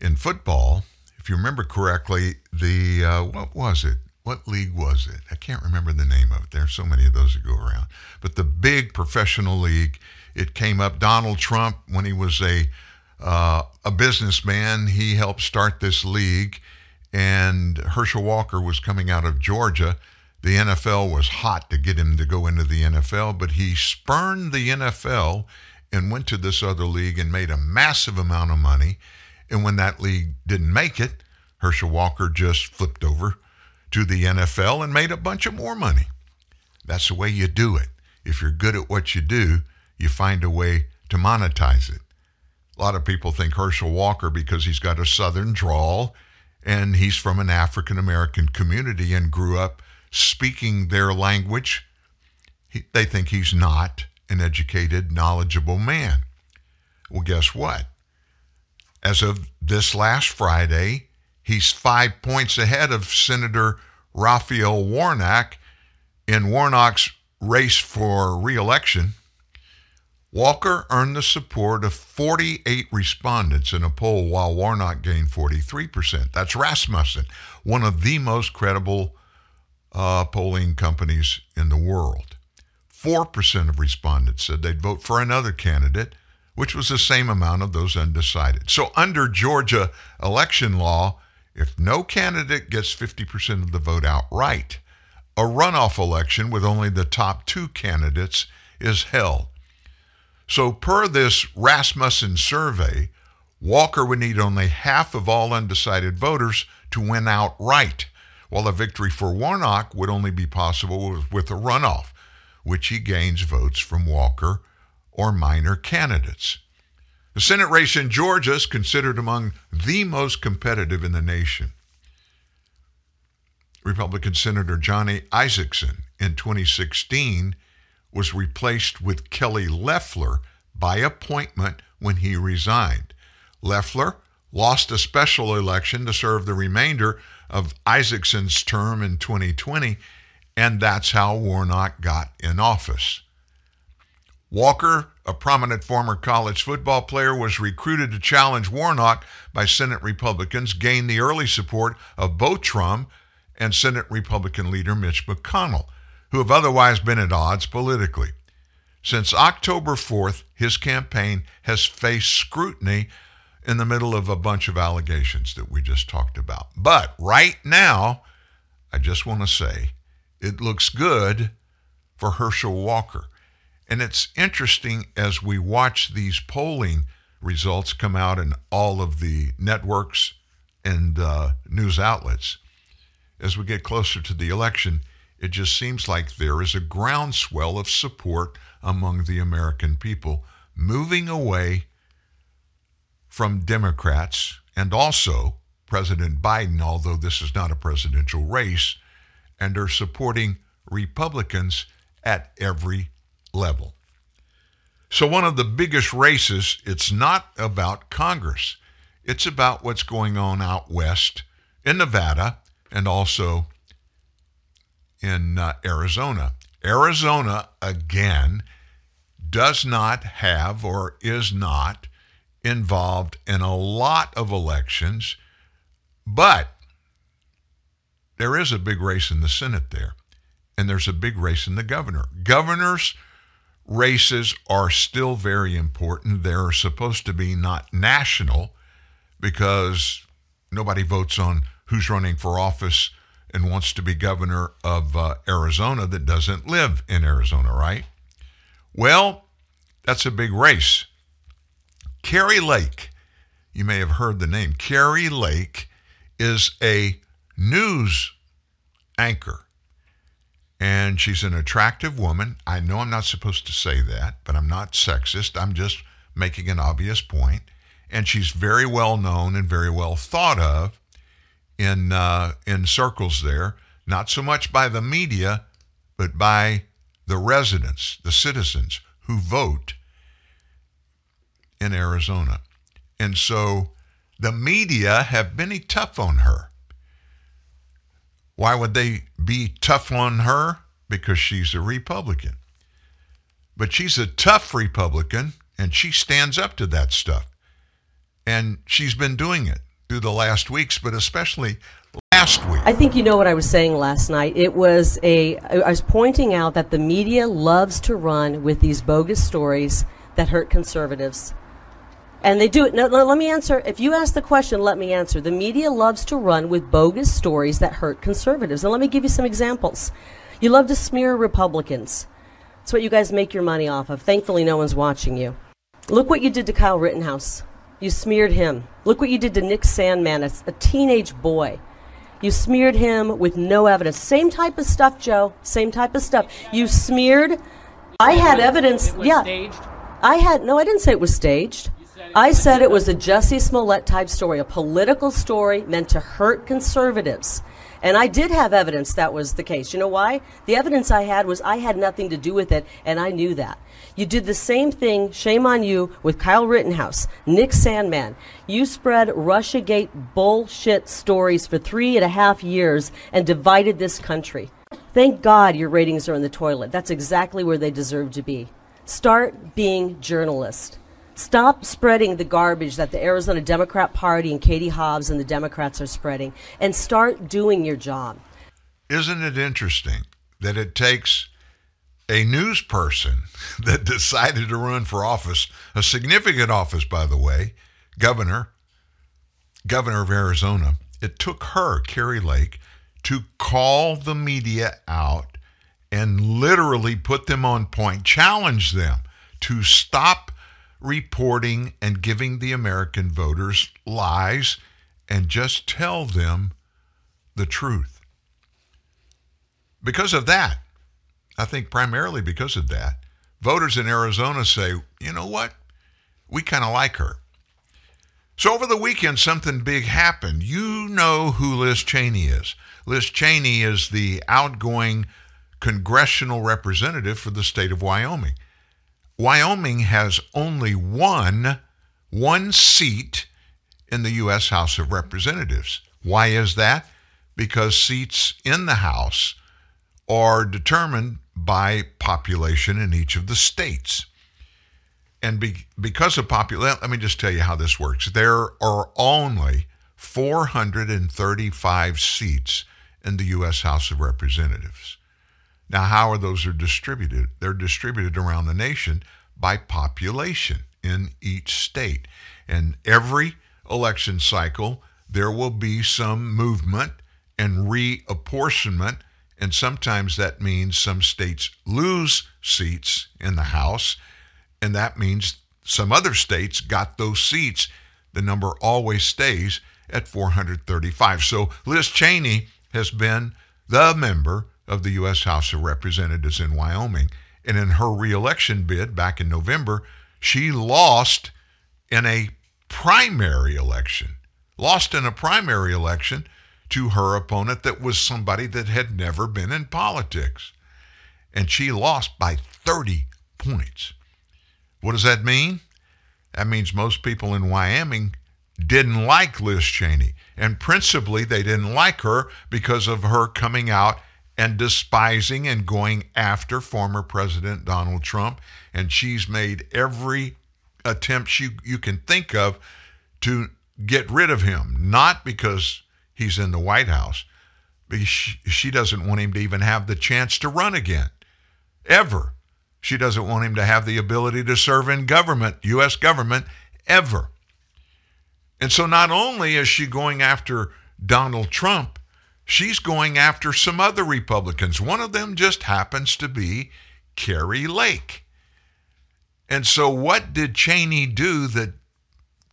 in football. If you remember correctly, the, uh, what was it? What league was it? I can't remember the name of it. There are so many of those that go around. But the big professional league, it came up. Donald Trump, when he was a, uh, a businessman, he helped start this league and Herschel Walker was coming out of Georgia The NFL was hot to get him to go into the NFL, but he spurned the NFL and went to this other league and made a massive amount of money. And when that league didn't make it, Herschel Walker just flipped over to the NFL and made a bunch of more money. That's the way you do it. If you're good at what you do, you find a way to monetize it. A lot of people think Herschel Walker because he's got a southern drawl and he's from an African American community and grew up speaking their language. He, they think he's not an educated, knowledgeable man. Well, guess what? As of this last Friday, he's five points ahead of Senator Raphael Warnock in Warnock's race for reelection. Walker earned the support of 48 respondents in a poll while Warnock gained 43%. That's Rasmussen, one of the most credible uh, polling companies in the world. 4% of respondents said they'd vote for another candidate, which was the same amount of those undecided. So, under Georgia election law, if no candidate gets 50% of the vote outright, a runoff election with only the top two candidates is held. So, per this Rasmussen survey, Walker would need only half of all undecided voters to win outright, while a victory for Warnock would only be possible with a runoff, which he gains votes from Walker or minor candidates. The Senate race in Georgia is considered among the most competitive in the nation. Republican Senator Johnny Isakson in 2016 was replaced with Kelly Loeffler by appointment when he resigned. Loeffler lost a special election to serve the remainder of Isakson's term in 2020, and that's how Warnock got in office. Walker, a prominent former college football player, was recruited to challenge Warnock by Senate Republicans, gained the early support of both Trump and Senate Republican leader Mitch McConnell who have otherwise been at odds politically. Since October 4th, his campaign has faced scrutiny in the middle of a bunch of allegations that we just talked about. But right now, I just want to say it looks good for Herschel Walker. And it's interesting as we watch these polling results come out in all of the networks and uh, news outlets. As we get closer to the election, it just seems like there is a groundswell of support among the American people moving away from Democrats and also President Biden, although this is not a presidential race, and are supporting Republicans at every level. So, one of the biggest races, it's not about Congress. It's about what's going on out west in Nevada and also in uh, Arizona. Arizona, again, does not have or is not involved in a lot of elections, but there is a big race in the Senate there, and there's a big race in the governor. Governors' races are still very important. They're supposed to be not national because nobody votes on who's running for office and wants to be governor of uh, Arizona that doesn't live in Arizona, right? Well, that's a big race. Kari Lake, you may have heard the name. Kari Lake is a news anchor, and she's an attractive woman. I know I'm not supposed to say that, but I'm not sexist. I'm just making an obvious point. And she's very well known and very well thought of in uh, in circles there, not so much by the media, but by the residents, the citizens who vote in Arizona. And so the media have been tough on her. Why would they be tough on her? Because she's a Republican. But she's a tough Republican and she stands up to that stuff. And she's been doing it through the last weeks, but especially last week. I think you know what I was saying last night. It was a, I was pointing out that the media loves to run with these bogus stories that hurt conservatives. And they do it. No, let me answer. If you ask the question, let me answer. The media loves to run with bogus stories that hurt conservatives. And let me give you some examples. You love to smear Republicans. It's what you guys make your money off of. Thankfully, no one's watching you. Look what you did to Kyle Rittenhouse. You smeared him. Look what you did to Nick Sandmann, a, a teenage boy. You smeared him with no evidence. Same type of stuff, Joe. Same type of stuff. You smeared. I had evidence. yeah. Staged? I had no. I didn't say it was staged. I said it was a Jesse Smollett type story, a political story meant to hurt conservatives. And I did have evidence that was the case. You know why? The evidence I had was I had nothing to do with it, and I knew that. You did the same thing, shame on you, with Kyle Rittenhouse, Nick Sandmann. You spread Russiagate bullshit stories for three and a half years and divided this country. Thank God your ratings are in the toilet. That's exactly where they deserve to be. Start being journalists. Stop spreading the garbage that the Arizona Democrat Party and Katie Hobbs and the Democrats are spreading and start doing your job. Isn't it interesting that it takes a news person that decided to run for office, a significant office, by the way, governor, governor of Arizona, it took her, Kari Lake, to call the media out and literally put them on point, challenge them to stop reporting and giving the American voters lies and just tell them the truth. Because of that, I think primarily because of that, voters in Arizona say, you know what? We kind of like her. So over the weekend, something big happened. You know who Liz Cheney is. Liz Cheney is the outgoing congressional representative for the state of Wyoming. Wyoming has only one one seat in the U.S. House of Representatives. Why is that? Because seats in the House are determined by population in each of the states. And be, because of population, let me just tell you how this works. There are only 435 seats in the U.S. House of Representatives. Now, how are those are distributed? They're distributed around the nation by population in each state. And every election cycle, there will be some movement and reapportionment. And sometimes that means some states lose seats in the House. And that means some other states got those seats. The number always stays at 435. So Liz Cheney has been the member of the U.S. House of Representatives in Wyoming. And in her reelection bid back in November, she lost in a primary election, lost in a primary election to her opponent that was somebody that had never been in politics. And she lost by 30 points. What does that mean? That means most people in Wyoming didn't like Liz Cheney. And principally, they didn't like her because of her coming out and despising and going after former President Donald Trump. And she's made every attempt you, you can think of to get rid of him, not because he's in the White House, but she, she doesn't want him to even have the chance to run again, ever. She doesn't want him to have the ability to serve in government, U.S. government, ever. And so not only is she going after Donald Trump, she's going after some other Republicans. One of them just happens to be Kari Lake. And so, what did Cheney do that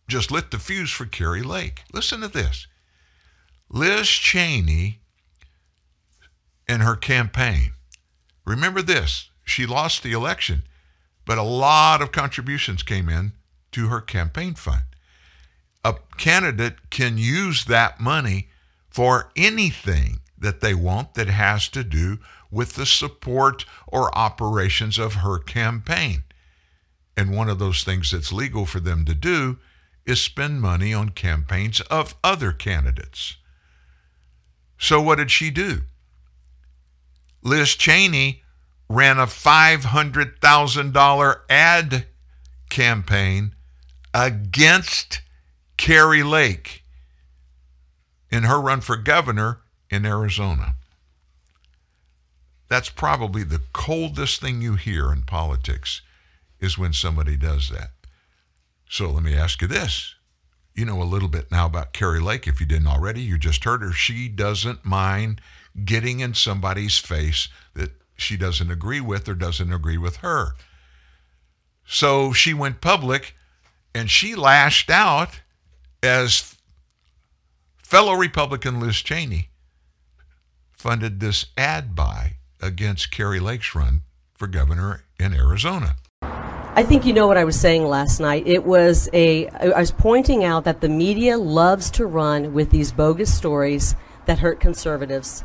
just lit the fuse for Kari Lake? Listen to this Liz Cheney in her campaign. Remember this she lost the election, but a lot of contributions came in to her campaign fund. A candidate can use that money for anything that they want that has to do with the support or operations of her campaign. And one of those things that's legal for them to do is spend money on campaigns of other candidates. So, what did she do? Liz Cheney ran a $500,000 ad campaign against Kari Lake in her run for governor in Arizona. That's probably the coldest thing you hear in politics is when somebody does that. So let me ask you this. You know a little bit now about Kari Lake if you didn't already. You just heard her. She doesn't mind getting in somebody's face that she doesn't agree with or doesn't agree with her. So she went public and she lashed out as fellow Republican Liz Cheney funded this ad buy against Kari Lake's run for governor in Arizona. I think you know what I was saying last night. It was a, I was pointing out that the media loves to run with these bogus stories that hurt conservatives.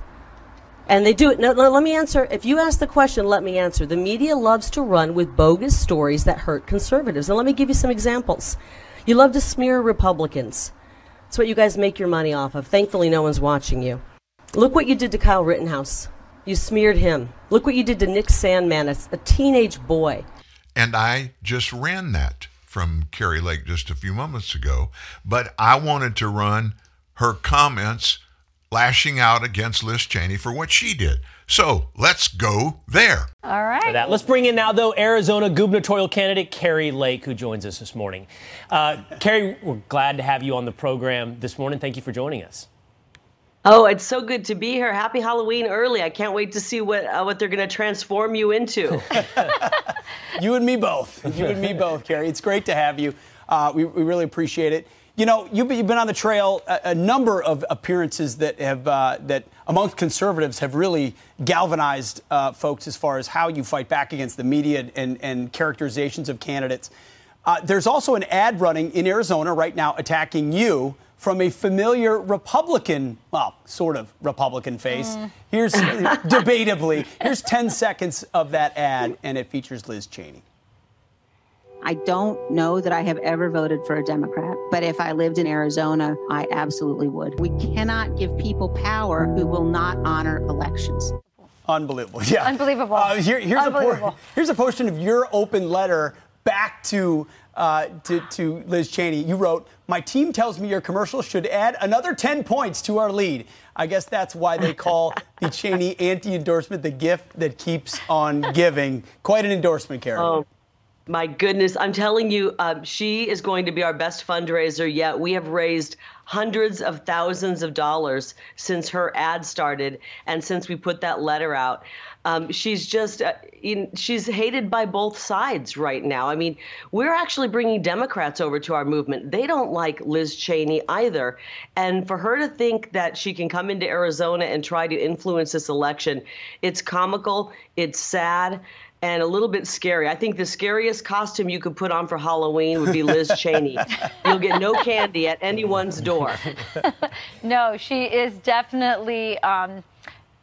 And they do it. No, no, let me answer. If you ask the question, let me answer. The media loves to run with bogus stories that hurt conservatives. And let me give you some examples. You love to smear Republicans. That's what you guys make your money off of. Thankfully, no one's watching you. Look what you did to Kyle Rittenhouse. You smeared him. Look what you did to Nick Sandmann, a, a teenage boy. And I just ran that from Kari Lake just a few moments ago. But I wanted to run her comments lashing out against Liz Cheney for what she did. So let's go there. All right. That. Let's bring in now, though, Arizona gubernatorial candidate Kari Lake, who joins us this morning. Uh, Kari, we're glad to have you on the program this morning. Thank you for joining us. Oh, it's so good to be here. Happy Halloween early. I can't wait to see what uh, what they're going to transform you into. you and me both. You and me both, Kari. It's great to have you. Uh, we, we really appreciate it. You know, you've been, on the trail a, a number of appearances that have uh, that amongst conservatives have really galvanized uh, folks as far as how you fight back against the media and, and characterizations of candidates. Uh, there's also an ad running in Arizona right now attacking you from a familiar Republican, well, sort of Republican face. Mm. Here's debatably, here's 10 seconds of that ad, and it features Liz Cheney. I don't know that I have ever voted for a Democrat, but if I lived in Arizona, I absolutely would. We cannot give people power who will not honor elections. Unbelievable. Yeah. Unbelievable. Uh, here, here's, Unbelievable. A por- here's a portion of your open letter back to, uh, to, to Liz Cheney. You wrote, My team tells me your commercial should add another 10 points to our lead. I guess that's why they call the Cheney anti endorsement the gift that keeps on giving. Quite an endorsement, Karen. Oh. My goodness, I'm telling you, uh, she is going to be our best fundraiser yet. We have raised hundreds of thousands of dollars since her ad started and since we put that letter out. Um, she's just uh, in, she's hated by both sides right now. I mean, we're actually bringing Democrats over to our movement. They don't like Liz Cheney either, and for her to think that she can come into Arizona and try to influence this election, it's comical. It's sad and a little bit scary. I think the scariest costume you could put on for Halloween would be Liz Cheney. You'll get no candy at anyone's door. no, she is definitely. Um,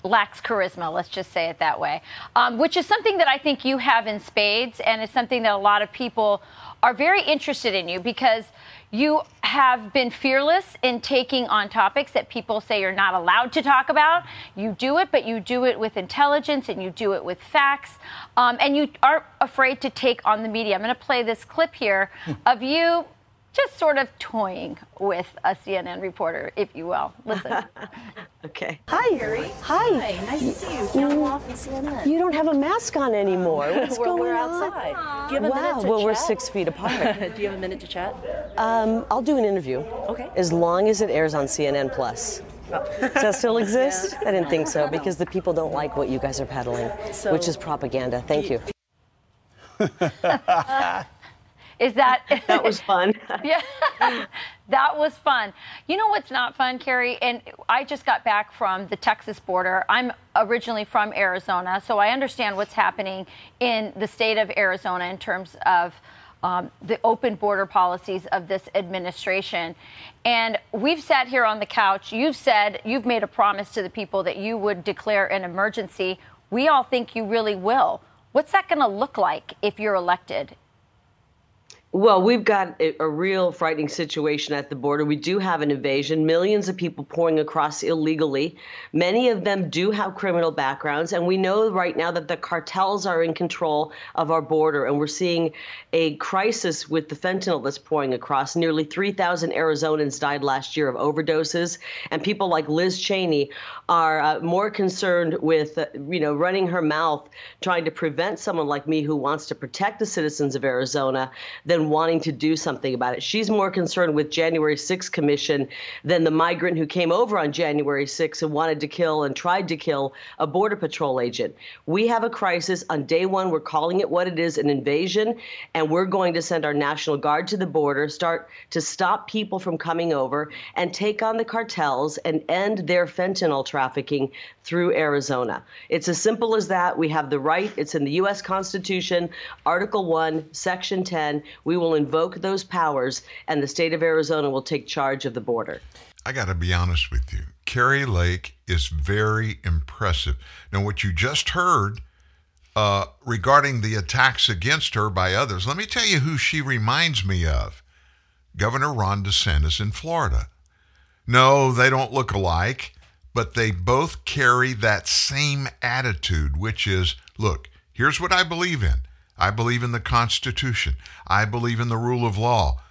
lacks charisma, let's just say it that way, um, which is something that I think you have in spades, and it's something that a lot of people are very interested in you because you have been fearless in taking on topics that people say you're not allowed to talk about. You do it, but you do it with intelligence and you do it with facts. Um, and you aren't afraid to take on the media. I'm going to play this clip here of you just sort of toying with a CNN reporter, if you will. Listen. okay. Hi. Harry. Hi. Hi. Nice to see you. Film off in CNN. You don't have a mask on anymore. What's we're, going we're on? Do you have a wow. minute to well, chat? we're six feet apart. Do you have a minute to chat? Um, I'll do an interview. Okay. As long as it airs on CNN Plus. Does that still exist? Yeah. I didn't think so because the people don't like what you guys are peddling, So- which is propaganda. Thank you. Is that That was fun. yeah, that was fun. You know what's not fun, Kari? And I just got back from the Texas border. I'm originally from Arizona, so I understand what's happening in the state of Arizona in terms of um, the open border policies of this administration. And we've sat here on the couch. You've said, you've made a promise to the people that you would declare an emergency. We all think you really will. What's that going to look like if you're elected? Well, we've got a, a, real frightening situation at the border. We do have an invasion, millions of people pouring across illegally. Many of them do have criminal backgrounds, and we know right now that the cartels are in control of our border, and we're seeing a crisis with the fentanyl that's pouring across. Nearly 3,000 Arizonans died last year of overdoses, and people like Liz Cheney are uh, more concerned with, uh, you know, running her mouth, trying to prevent someone like me who wants to protect the citizens of Arizona than and wanting to do something about it. She's more concerned with January 6th commission than the migrant who came over on January 6th and wanted to kill and tried to kill a border patrol agent. We have a crisis on day 1. We're calling it what it is, an invasion, and we're going to send our National Guard to the border, start to stop people from coming over and take on the cartels and end their fentanyl trafficking through Arizona. It's as simple as that. We have the right. It's in the US Constitution, Article 1, Section 10. We will invoke those powers, and the state of Arizona will take charge of the border. I got to be honest with you. Kari Lake is very impressive. Now, what you just heard uh, regarding the attacks against her by others, let me tell you who she reminds me of Governor Ron DeSantis in Florida. No, they don't look alike, but they both carry that same attitude, which is look, here's what I believe in. I believe in the Constitution. I believe in the rule of law.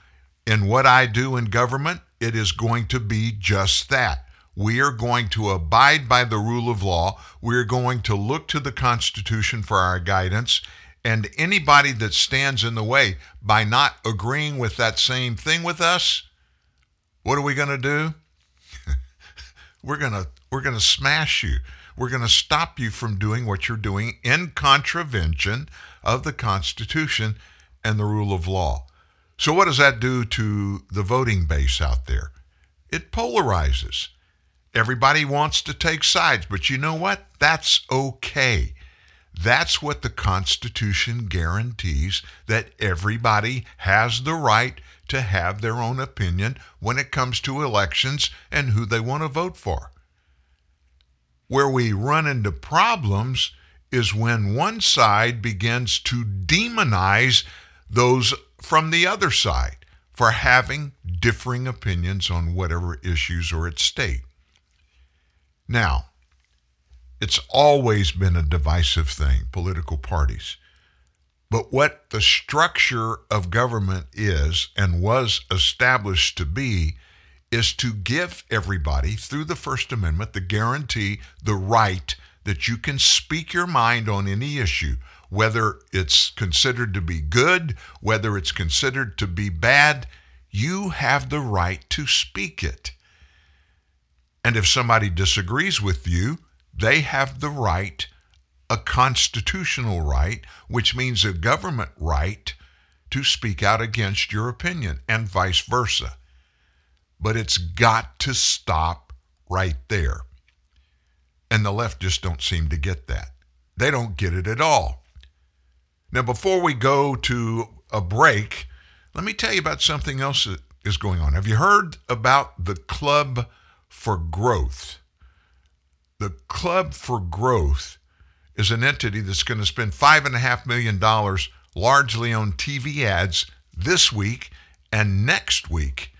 In what I do in government, it is going to be just that. We are going to abide by the rule of law. We're going to look to the Constitution for our guidance. And anybody that stands in the way by not agreeing with that same thing with us, what are we going to do? We're going to we're going to smash you. We're going to stop you from doing what you're doing in contravention of the Constitution and the rule of law. So, what does that do to the voting base out there? It polarizes. Everybody wants to take sides, but you know what? That's okay. That's what the Constitution guarantees that everybody has the right to have their own opinion when it comes to elections and who they want to vote for. Where we run into problems is when one side begins to demonize those from the other side for having differing opinions on whatever issues are at stake. Now, it's always been a divisive thing, political parties. But what the structure of government is and was established to be is to give everybody, through the First Amendment, the guarantee, the right that you can speak your mind on any issue, whether it's considered to be good, whether it's considered to be bad, you have the right to speak it. And if somebody disagrees with you, they have the right, a constitutional right, which means a government right, to speak out against your opinion, and vice versa. But it's got to stop right there. And the left just don't seem to get that. They don't get it at all. Now, before we go to a break, let me tell you about something else that is going on. Have you heard about the Club for Growth? The Club for Growth is an entity that's going to spend $5.5 million largely on TV ads this week and next week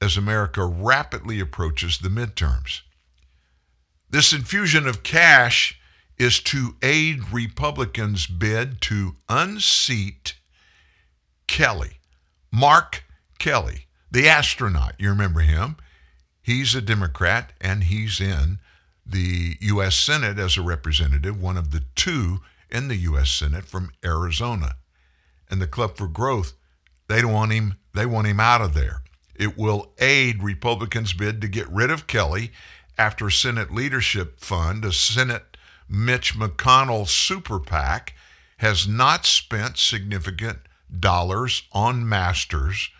as America rapidly approaches the midterms. This infusion of cash is to aid Republicans' bid to unseat Kelly, Mark Kelly, the astronaut. You remember him? He's a Democrat and he's in the U.S. Senate as a representative, one of the two in the U.S. Senate from Arizona. And the Club for Growth, they don't want him, they want him out of there. It will aid Republicans' bid to get rid of Kelly after Senate Leadership Fund, a Senate Mitch McConnell super PAC, has not spent significant dollars on Masters,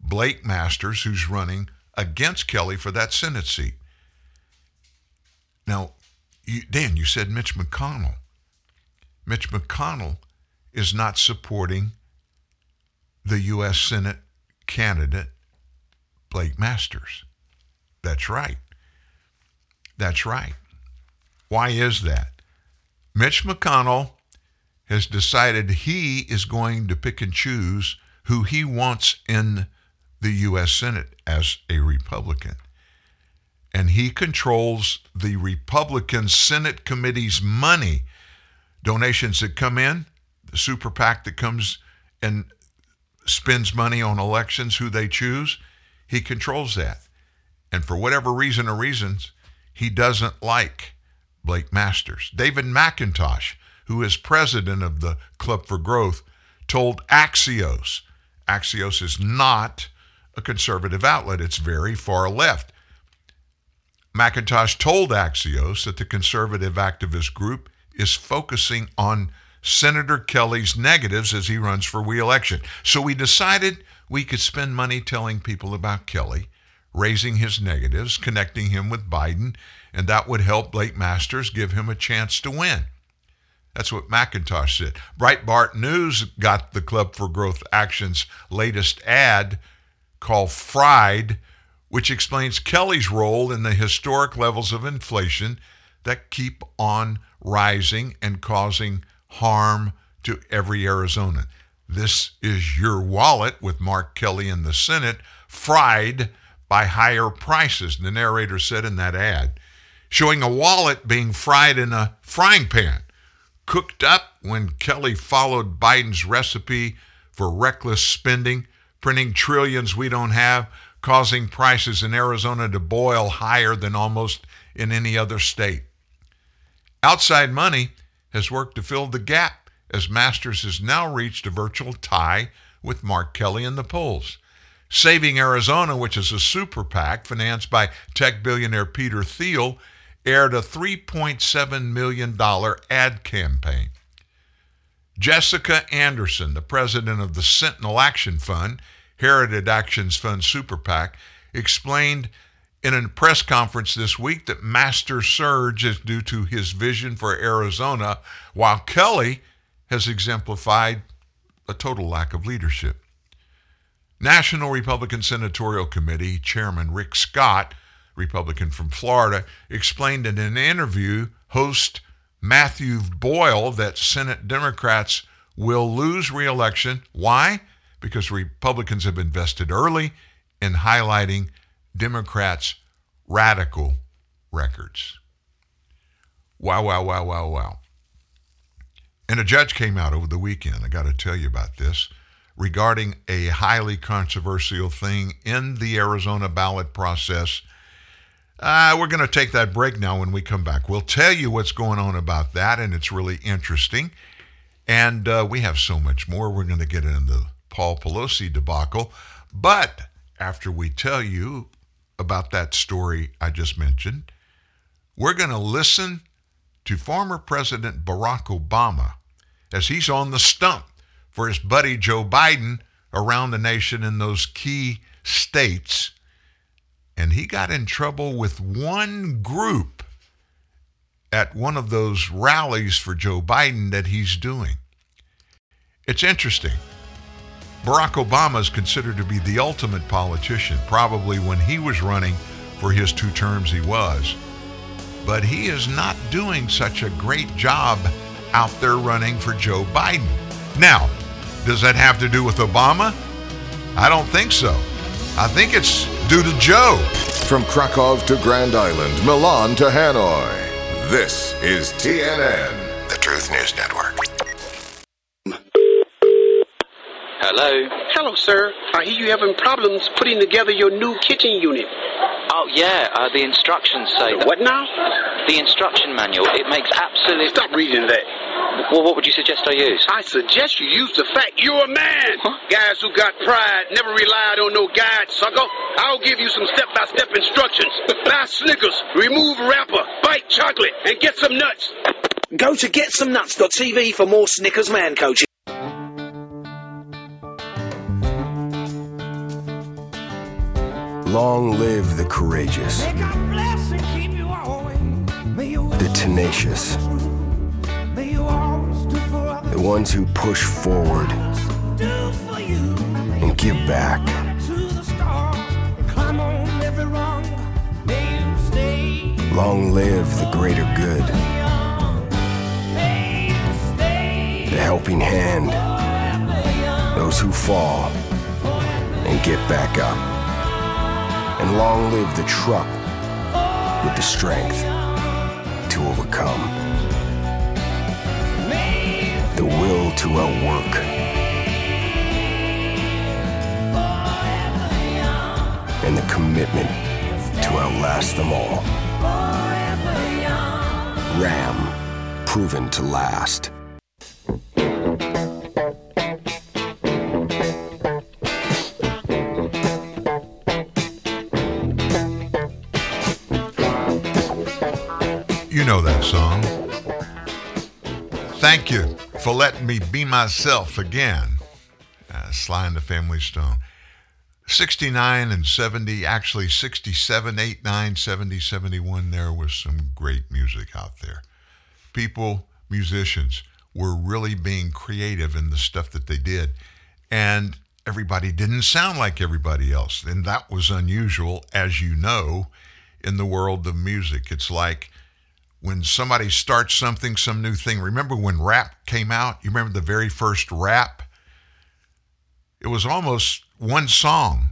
Blake Masters, who's running against Kelly for that Senate seat. Now, you, Dan, you said Mitch McConnell. Mitch McConnell is not supporting the U.S. Senate candidate, Blake Masters. That's right. That's right. Why is that? Mitch McConnell has decided he is going to pick and choose who he wants in the U.S. Senate as a Republican. And he controls the Republican Senate committee's money. Donations that come in, the super PAC that comes and spends money on elections, who they choose, he controls that. And for whatever reason or reasons, he doesn't like Blake Masters. David McIntosh, who is president of the Club for Growth, told Axios, Axios is not a conservative outlet, it's very far left. McIntosh told Axios that the conservative activist group is focusing on Senator Kelly's negatives as he runs for reelection. So we decided we could spend money telling people about Kelly, raising his negatives, connecting him with Biden, and that would help Blake Masters give him a chance to win. That's what McIntosh said. Breitbart News got the Club for Growth Action's latest ad called Fried, which explains Kelly's role in the historic levels of inflation that keep on rising and causing harm to every Arizonan. This is your wallet with Mark Kelly in the Senate, fried by higher prices, the narrator said in that ad, showing a wallet being fried in a frying pan, cooked up when Kelly followed Biden's recipe for reckless spending, printing trillions we don't have, causing prices in Arizona to boil higher than almost in any other state. Outside money has worked to fill the gap as Masters has now reached a virtual tie with Mark Kelly in the polls. Saving Arizona, which is a super PAC financed by tech billionaire Peter Thiel, aired a $3.7 million ad campaign. Jessica Anderson, the president of the Sentinel Action Fund, Heritage Actions Fund Super PAC, explained in a press conference this week that Master surge is due to his vision for Arizona, while Kelly has exemplified a total lack of leadership. National Republican Senatorial Committee Chairman Rick Scott, Republican from Florida, explained in an interview host Matthew Boyle that Senate Democrats will lose reelection. Why? Because Republicans have invested early in highlighting Democrats' radical records. Wow, wow, wow, wow, wow. And a judge came out over the weekend, I got to tell you about this, regarding a highly controversial thing in the Arizona ballot process. Uh, we're going to take that break now when we come back. We'll tell you what's going on about that, and it's really interesting. And uh, we have so much more. We're going to get into the Paul Pelosi debacle. But after we tell you about that story I just mentioned, we're going to listen to former President Barack Obama as he's on the stump for his buddy Joe Biden around the nation in those key states. And he got in trouble with one group at one of those rallies for Joe Biden that he's doing. It's interesting. Barack Obama is considered to be the ultimate politician. Probably when he was running for his two terms, he was. But he is not doing such a great job out there running for Joe Biden. Now, does that have to do with Obama? I don't think so. I think it's due to Joe. From Krakow to Grand Island, Milan to Hanoi, this is TNN, the Truth News Network. Hello. Hello, sir. I hear you having problems putting together your new kitchen unit. Oh yeah, uh, the instructions say. The what now? The instruction manual. It makes absolute. Stop reading that. Well, what would you suggest I use? I suggest you use the fact you're a man. Huh? Guys who got pride never relied on no guide, sucker. I'll give you some step-by-step instructions. Buy Snickers, remove wrapper, bite chocolate, and get some nuts. Go to getsomenuts.tv for more Snickers man coaching. Long live the courageous, the tenacious, the ones who push forward and give back. Long live the greater good, the helping hand, those who fall and get back up. And long live the truck with the strength to overcome, the will to outwork, and the commitment to outlast them all. Ram, proven to last. Know that song. Thank you for letting me be myself again. Uh, Sly and the Family Stone. 69 and 70, actually 67, 8, 9, 70, 71, there was some great music out there. People, musicians, were really being creative in the stuff that they did. And everybody didn't sound like everybody else. And that was unusual, as you know, in the world of music. It's like when somebody starts something, some new thing. Remember when rap came out? You remember the very first rap? It was almost one song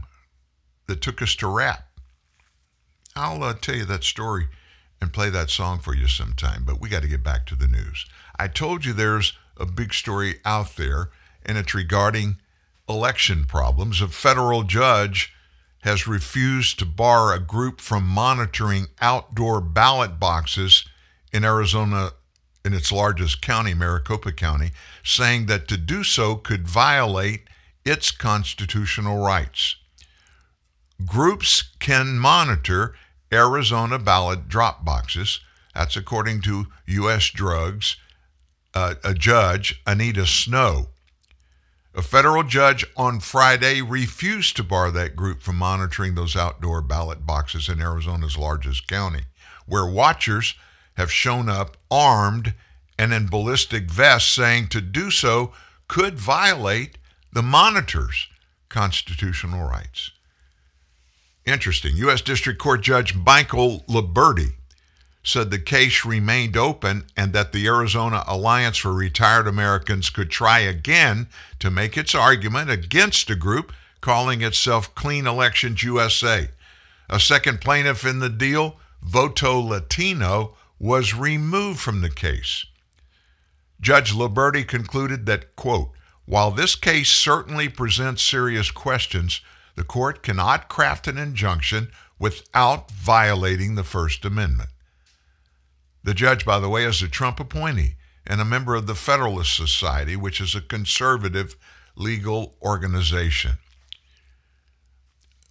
that took us to rap. I'll uh, tell you that story and play that song for you sometime, but we got to get back to the news. I told you there's a big story out there, and it's regarding election problems. A federal judge has refused to bar a group from monitoring outdoor ballot boxes in Arizona in its largest county, Maricopa County, saying that to do so could violate its constitutional rights. Groups can monitor Arizona ballot drop boxes. That's according to U.S. Drugs, uh, a judge, Anita Snow. A federal judge on Friday refused to bar that group from monitoring those outdoor ballot boxes in Arizona's largest county, where watchers have shown up armed and in ballistic vests, saying to do so could violate the monitor's constitutional rights. Interesting. U.S. District Court Judge Michael Liburdi said the case remained open and that the Arizona Alliance for Retired Americans could try again to make its argument against a group calling itself Clean Elections USA. A second plaintiff in the deal, Voto Latino, was removed from the case. Judge Liburdi concluded that, quote, while this case certainly presents serious questions, the court cannot craft an injunction without violating the First Amendment. The judge, by the way, is a Trump appointee and a member of the Federalist Society, which is a conservative legal organization.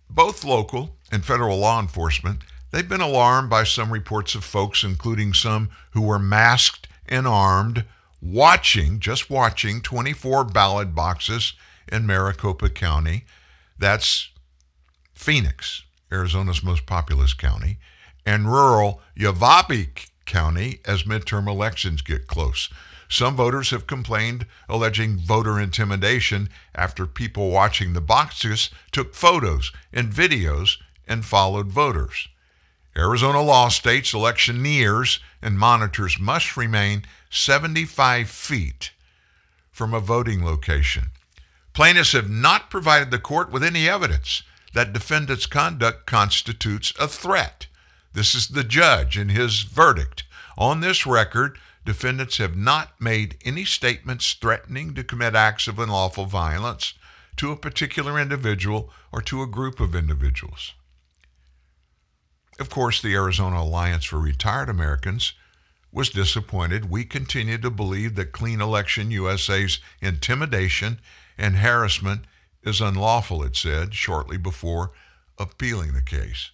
Both local and federal law enforcement, they've been alarmed by some reports of folks, including some who were masked and armed, watching, just watching 24 ballot boxes in Maricopa County. That's Phoenix, Arizona's most populous county, and rural Yavapai County as midterm elections get close. Some voters have complained, alleging voter intimidation after people watching the boxes took photos and videos and followed voters. Arizona law states electioneers and monitors must remain 75 feet from a voting location. Plaintiffs have not provided the court with any evidence that defendants' conduct constitutes a threat. This is the judge in his verdict. On this record, defendants have not made any statements threatening to commit acts of unlawful violence to a particular individual or to a group of individuals. Of course, the Arizona Alliance for Retired Americans was disappointed. We continue to believe that Clean Election USA's intimidation and harassment is unlawful, it said shortly before appealing the case.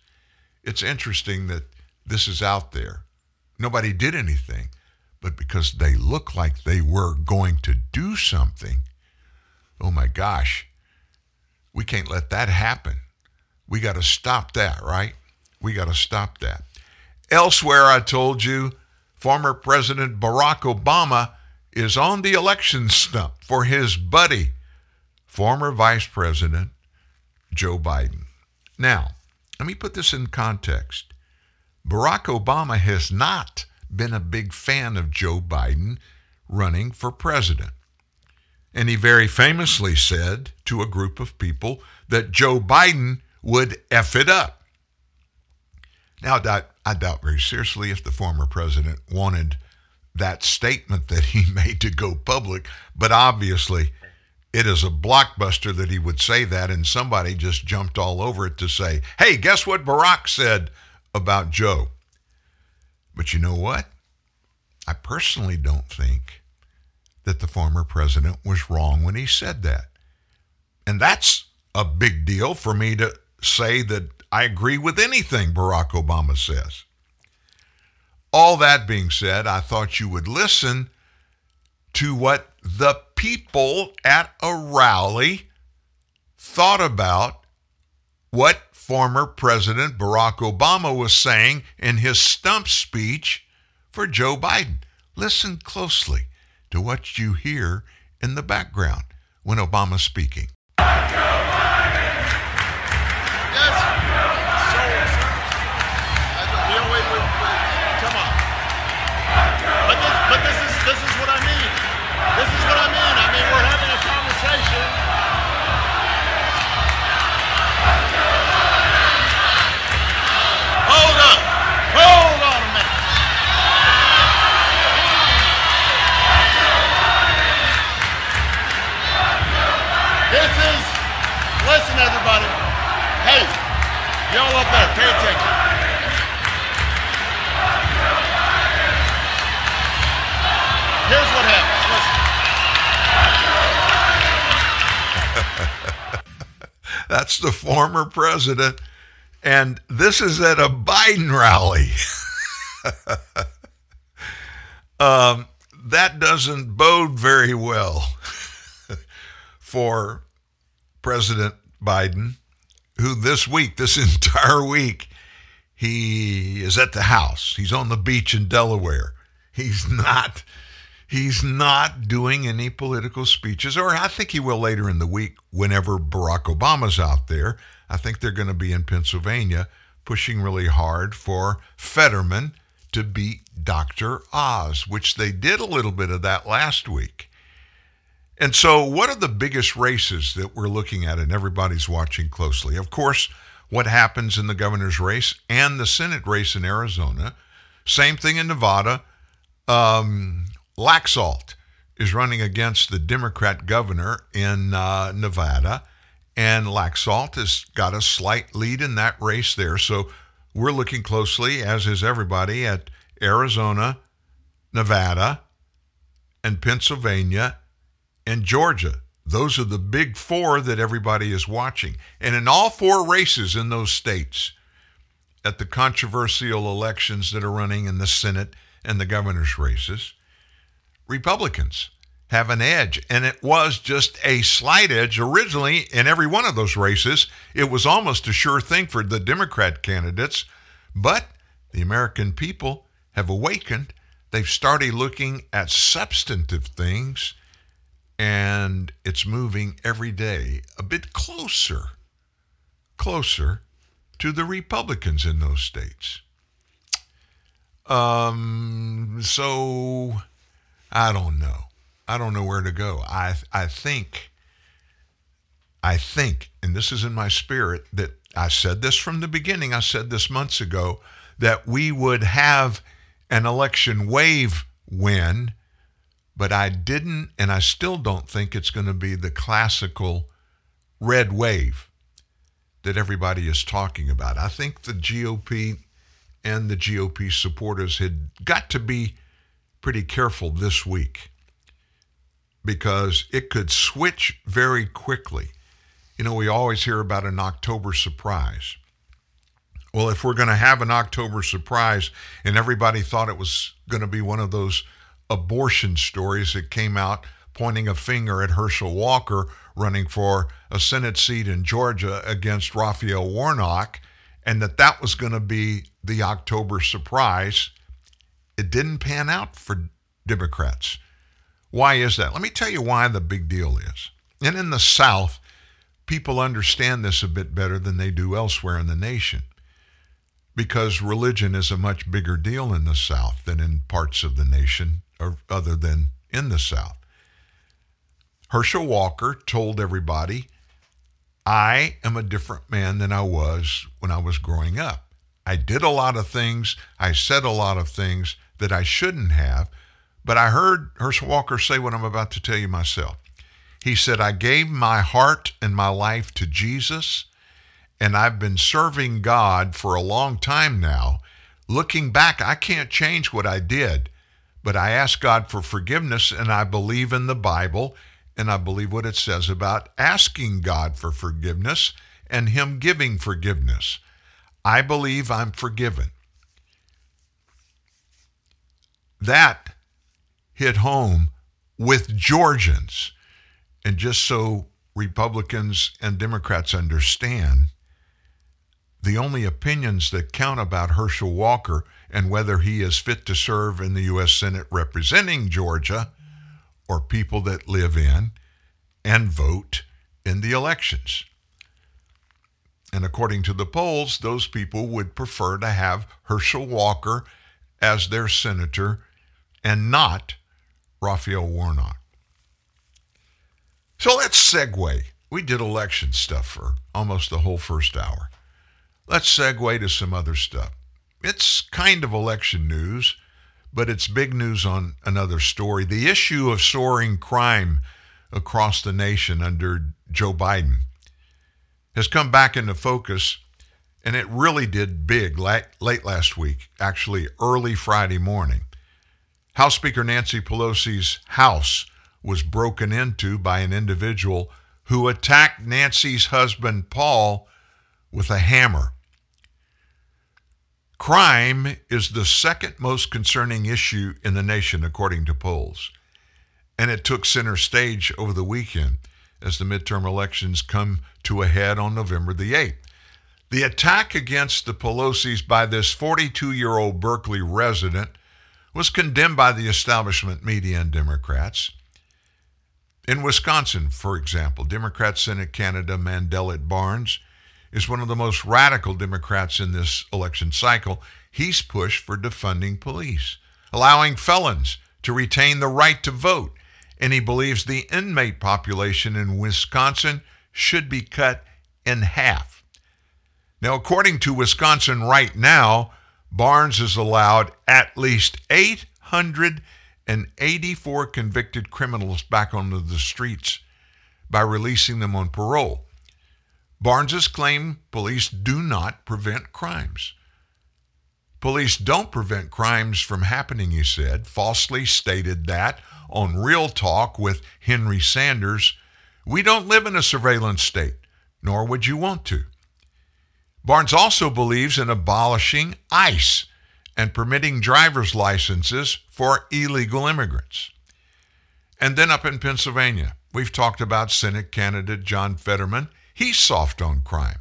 It's interesting that this is out there. Nobody did anything, but because they look like they were going to do something, oh my gosh, we can't let that happen. We got to stop that, right? We got to stop that. Elsewhere, I told you, former President Barack Obama is on the election stump for his buddy, former Vice President Joe Biden. Now, let me put this in context. Barack Obama has not been a big fan of Joe Biden running for president. And he very famously said to a group of people that Joe Biden would F it up. Now, I doubt, I doubt very seriously if the former president wanted that statement that he made to go public, but obviously it is a blockbuster that he would say that, and somebody just jumped all over it to say, hey, guess what Barack said about Joe? But you know what? I personally don't think that the former president was wrong when he said that. And that's a big deal for me to say that I agree with anything Barack Obama says. all that being said, I thought you would listen to what the people at a rally thought about what former President Barack Obama was saying in his stump speech for Joe Biden. Listen closely to what you hear in the background when Obama's speaking. Listen everybody. Hey, y'all up there, pay attention. Here's what happens. That's the former president. And this is at a Biden rally. um, that doesn't bode very well for President Biden, who this week, this entire week, he is at the house. He's on the beach in Delaware. He's not he's not doing any political speeches, or I think he will later in the week whenever Barack Obama's out there. I think they're going to be in Pennsylvania pushing really hard for Fetterman to beat Dr. Oz, which they did a little bit of that last week. And so, what are the biggest races that we're looking at and everybody's watching closely? Of course, what happens in the governor's race and the Senate race in Arizona. Same thing in Nevada. Um, Laxalt is running against the Democrat governor in uh, Nevada, and Laxalt has got a slight lead in that race there. So we're looking closely, as is everybody, at Arizona, Nevada, and Pennsylvania and Georgia. Those are the big four that everybody is watching. And in all four races in those states, at the controversial elections that are running in the Senate and the governor's races, Republicans have an edge. And it was just a slight edge originally in every one of those races. It was almost a sure thing for the Democrat candidates. But the American people have awakened. They've started looking at substantive things, and it's moving every day a bit closer, closer to the Republicans in those states. Um, so I don't know. I don't know where to go. I I think I think, and this is in my spirit, that I said this from the beginning, I said this months ago, that we would have an election wave win, but I didn't, and I still don't think it's going to be the classical red wave that everybody is talking about. I think the GOP and the GOP supporters had got to be pretty careful this week because it could switch very quickly. You know, we always hear about an October surprise. Well, if we're going to have an October surprise and everybody thought it was going to be one of those abortion stories that came out pointing a finger at Herschel Walker running for a Senate seat in Georgia against Raphael Warnock, and that that was going to be the October surprise, it didn't pan out for Democrats. Why is that? Let me tell you why the big deal is. And in the South, people understand this a bit better than they do elsewhere in the nation because religion is a much bigger deal in the South than in parts of the nation other than in the South. Herschel Walker told everybody, I am a different man than I was when I was growing up. I did a lot of things, I said a lot of things that I shouldn't have, but I heard Herschel Walker say what I'm about to tell you myself. He said, I gave my heart and my life to Jesus, and I've been serving God for a long time now. Looking back, I can't change what I did, but I ask God for forgiveness, and I believe in the Bible, and I believe what it says about asking God for forgiveness and Him giving forgiveness. I believe I'm forgiven. that hit home with Georgians. And just so Republicans and Democrats understand, the only opinions that count about Herschel Walker and whether he is fit to serve in the U.S. Senate representing Georgia or people that live in and vote in the elections. And according to the polls, those people would prefer to have Herschel Walker as their senator and not Raphael Warnock. So let's segue. We did election stuff for almost the whole first hour. Let's segue to some other stuff. It's kind of election news, but it's big news on another story. The issue of soaring crime across the nation under Joe Biden has come back into focus, and it really did big late last week, actually early Friday morning. House Speaker Nancy Pelosi's house was broken into by an individual who attacked Nancy's husband, Paul, with a hammer. Crime is the second most concerning issue in the nation, according to polls. And it took center stage over the weekend as the midterm elections come to a head on November the 8th. The attack against the Pelosi's by this 42 year old Berkeley resident was condemned by the establishment media and Democrats. In Wisconsin, for example, Democrat Senate candidate Mandela Barnes is one of the most radical Democrats in this election cycle. He's pushed for defunding police, allowing felons to retain the right to vote, and he believes the inmate population in Wisconsin should be cut in half. Now, according to Wisconsin right now, Barnes is allowed at least 884 convicted criminals back onto the streets by releasing them on parole. Barnes's claim police do not prevent crimes. Police don't prevent crimes from happening, he said, falsely stated that on Real Talk with Henry Sanders. We don't live in a surveillance state, nor would you want to. Barnes also believes in abolishing ICE and permitting driver's licenses for illegal immigrants. And then up in Pennsylvania, we've talked about Senate candidate John Fetterman. He's soft on crime.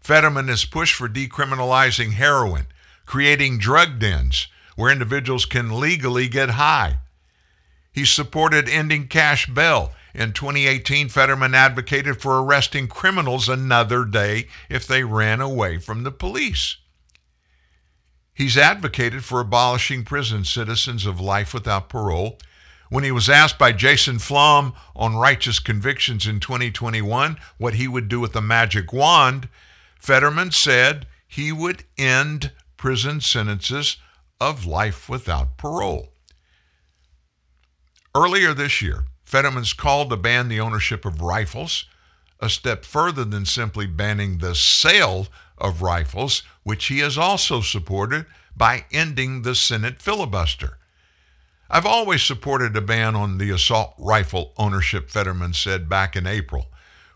Fetterman has pushed for decriminalizing heroin, creating drug dens where individuals can legally get high. He supported ending cash bail in 2018, Fetterman advocated for arresting criminals another day if they ran away from the police. He's advocated for abolishing prison citizens of life without parole. When he was asked by Jason Flom on righteous convictions in 2021 what he would do with a magic wand, Fetterman said he would end prison sentences of life without parole. Earlier this year, Fetterman's call to ban the ownership of rifles, a step further than simply banning the sale of rifles, which he has also supported by ending the Senate filibuster. I've always supported a ban on the assault rifle ownership, Fetterman said back in April.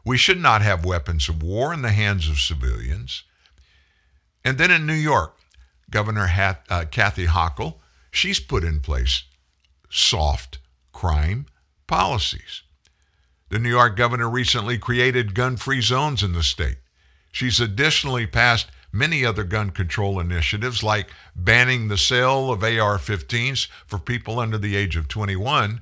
We should not have weapons of war in the hands of civilians. And then in New York, Governor Hat, uh, Kathy Hochul, she's put in place soft crime policies. The New York governor recently created gun free zones in the state. She's additionally passed many other gun control initiatives like banning the sale of AR 15s for people under the age of 21.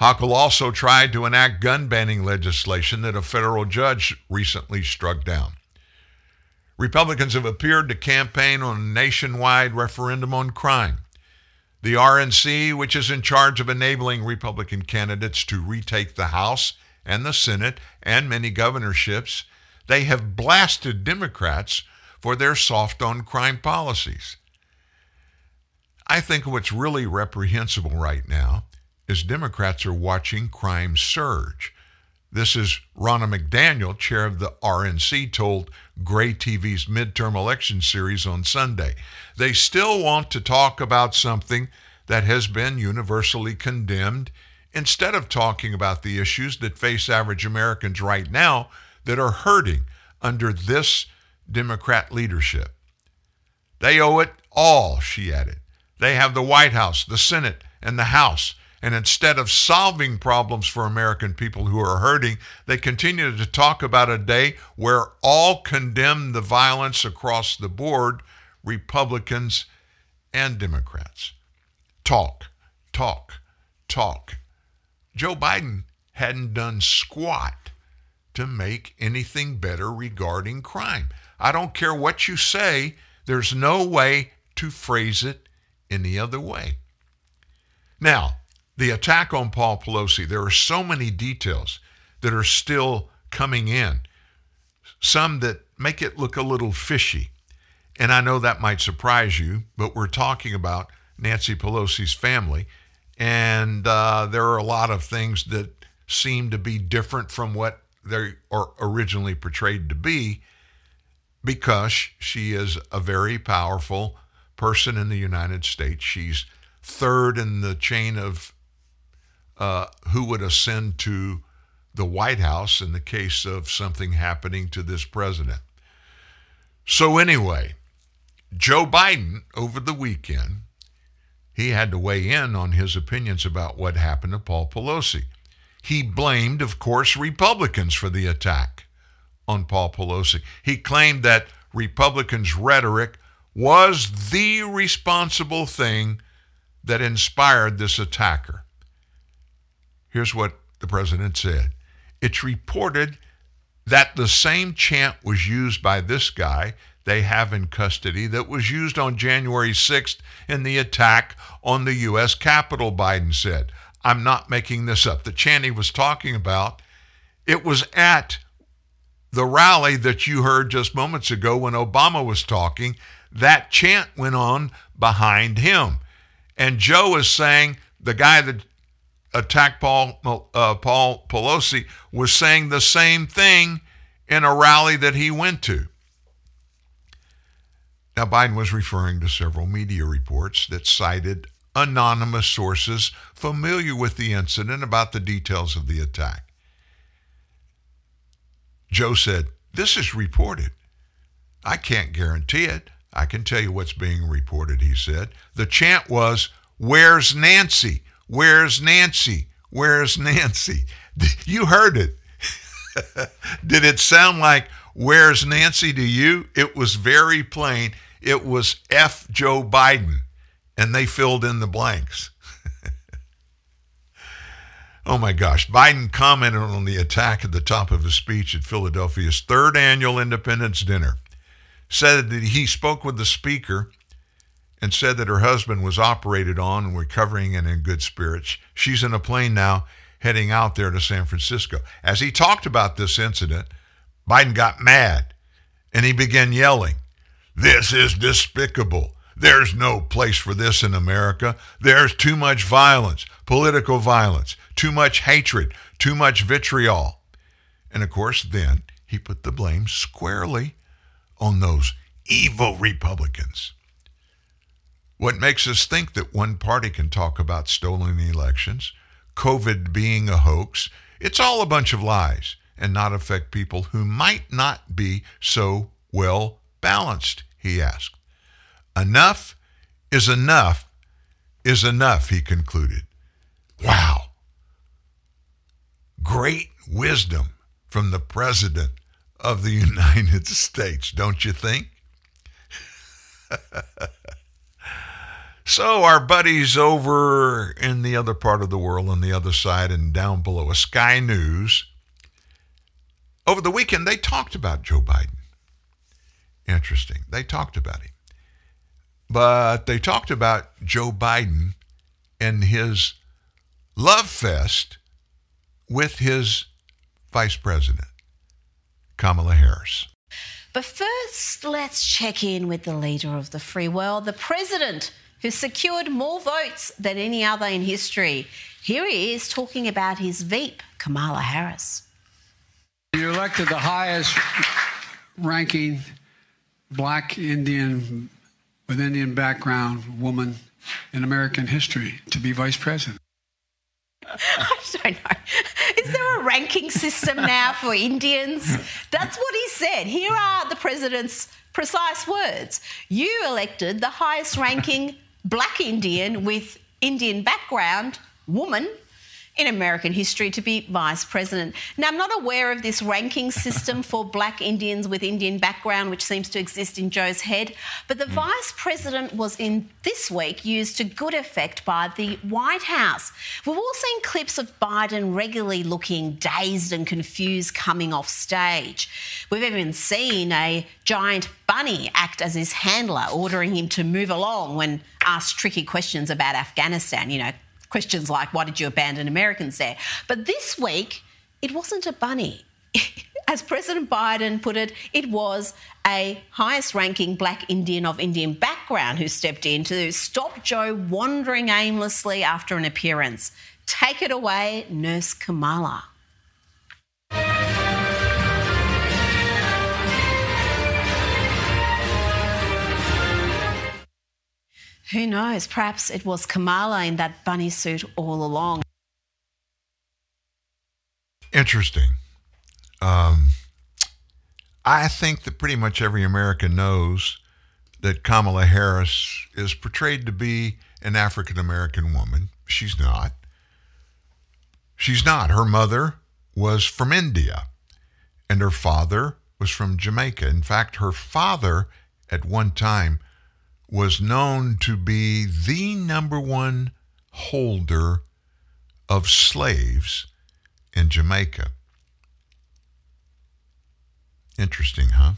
Hochul also tried to enact gun banning legislation that a federal judge recently struck down. Republicans have appeared to campaign on a nationwide referendum on crime. The RNC, which is in charge of enabling Republican candidates to retake the House and the Senate and many governorships, they have blasted Democrats for their soft on crime policies. I think what's really reprehensible right now is Democrats are watching crime surge. This is Ronna McDaniel, chair of the RNC, told Gray TV's midterm election series on Sunday. They still want to talk about something that has been universally condemned instead of talking about the issues that face average Americans right now that are hurting under this Democrat leadership. They owe it all, she added, They have the White House, the Senate, and the House. And instead of solving problems for American people who are hurting, they continue to talk about a day where all condemn the violence across the board, Republicans and Democrats. Talk, talk, talk. Joe Biden hadn't done squat to make anything better regarding crime. I don't care what you say, there's no way to phrase it any other way. Now, the attack on Paul Pelosi, there are so many details that are still coming in, some that make it look a little fishy. And I know that might surprise you, but we're talking about Nancy Pelosi's family, and uh, there are a lot of things that seem to be different from what they are originally portrayed to be because she is a very powerful person in the United States. She's third in the chain of uh, who would ascend to the White House in the case of something happening to this president. So, anyway, Joe Biden over the weekend, he had to weigh in on his opinions about what happened to Paul Pelosi. He blamed, of course, Republicans for the attack on Paul Pelosi. He claimed that Republicans' rhetoric was the responsible thing that inspired this attacker. Here's what the president said It's reported that the same chant was used by this guy they have in custody that was used on January 6th in the attack on the U.S. Capitol, Biden said. I'm not making this up. The chant he was talking about, it was at the rally that you heard just moments ago when Obama was talking. That chant went on behind him. And Joe is saying the guy that attacked Paul, uh, Paul Pelosi was saying the same thing in a rally that he went to. Now, Biden was referring to several media reports that cited anonymous sources familiar with the incident about the details of the attack. Joe said, This is reported. I can't guarantee it. I can tell you what's being reported, he said. The chant was, Where's Nancy? Where's Nancy? Where's Nancy? You heard it. Did it sound like, Where's Nancy to you? It was very plain. It was F. Joe Biden, and they filled in the blanks. Oh my gosh. Biden commented on the attack at the top of his speech at Philadelphia's third annual Independence Dinner. Said that he spoke with the speaker and said that her husband was operated on and recovering and in good spirits. She's in a plane now heading out there to San Francisco. As he talked about this incident, Biden got mad and he began yelling, This is despicable. There's no place for this in America. There's too much violence, political violence, too much hatred, too much vitriol. And of course, then he put the blame squarely on those evil Republicans. What makes us think that one party can talk about stolen elections, COVID being a hoax? It's all a bunch of lies and not affect people who might not be so well balanced, he asked. Enough is enough is enough, he concluded. Wow. Great wisdom from the President of the United States, don't you think? so, our buddies over in the other part of the world, on the other side and down below, a Sky News, over the weekend, they talked about Joe Biden. Interesting. They talked about him. But they talked about Joe Biden and his love fest with his vice president, Kamala Harris. But first, let's check in with the leader of the free world, the president who secured more votes than any other in history. Here he is talking about his Veep, Kamala Harris. You elected the highest ranking black Indian with Indian background woman in American history to be vice president. I don't know. Is there a ranking system now for Indians? That's what he said. Here are the president's precise words. You elected the highest ranking black Indian with Indian background woman in American history to be vice president. Now, I'm not aware of this ranking system for black Indians with Indian background, which seems to exist in Joe's head, but the hmm. vice president was in this week used to good effect by the White House. We've all seen clips of Biden regularly looking dazed and confused coming off stage. We've even seen a giant bunny act as his handler, ordering him to move along when asked tricky questions about Afghanistan, you know, questions like, why did you abandon Americans there? But this week, it wasn't a bunny. As President Biden put it, it was a highest ranking black Indian of Indian background who stepped in to stop Joe wandering aimlessly after an appearance. Take it away, Nurse Kamala. Who knows? Perhaps it was Kamala in that bunny suit all along. Interesting. Um, I think that pretty much every American knows that Kamala Harris is portrayed to be an African American woman. She's not. She's not. Her mother was from India, and her father was from Jamaica. In fact, her father at one time was known to be the number one holder of slaves in Jamaica. Interesting, huh?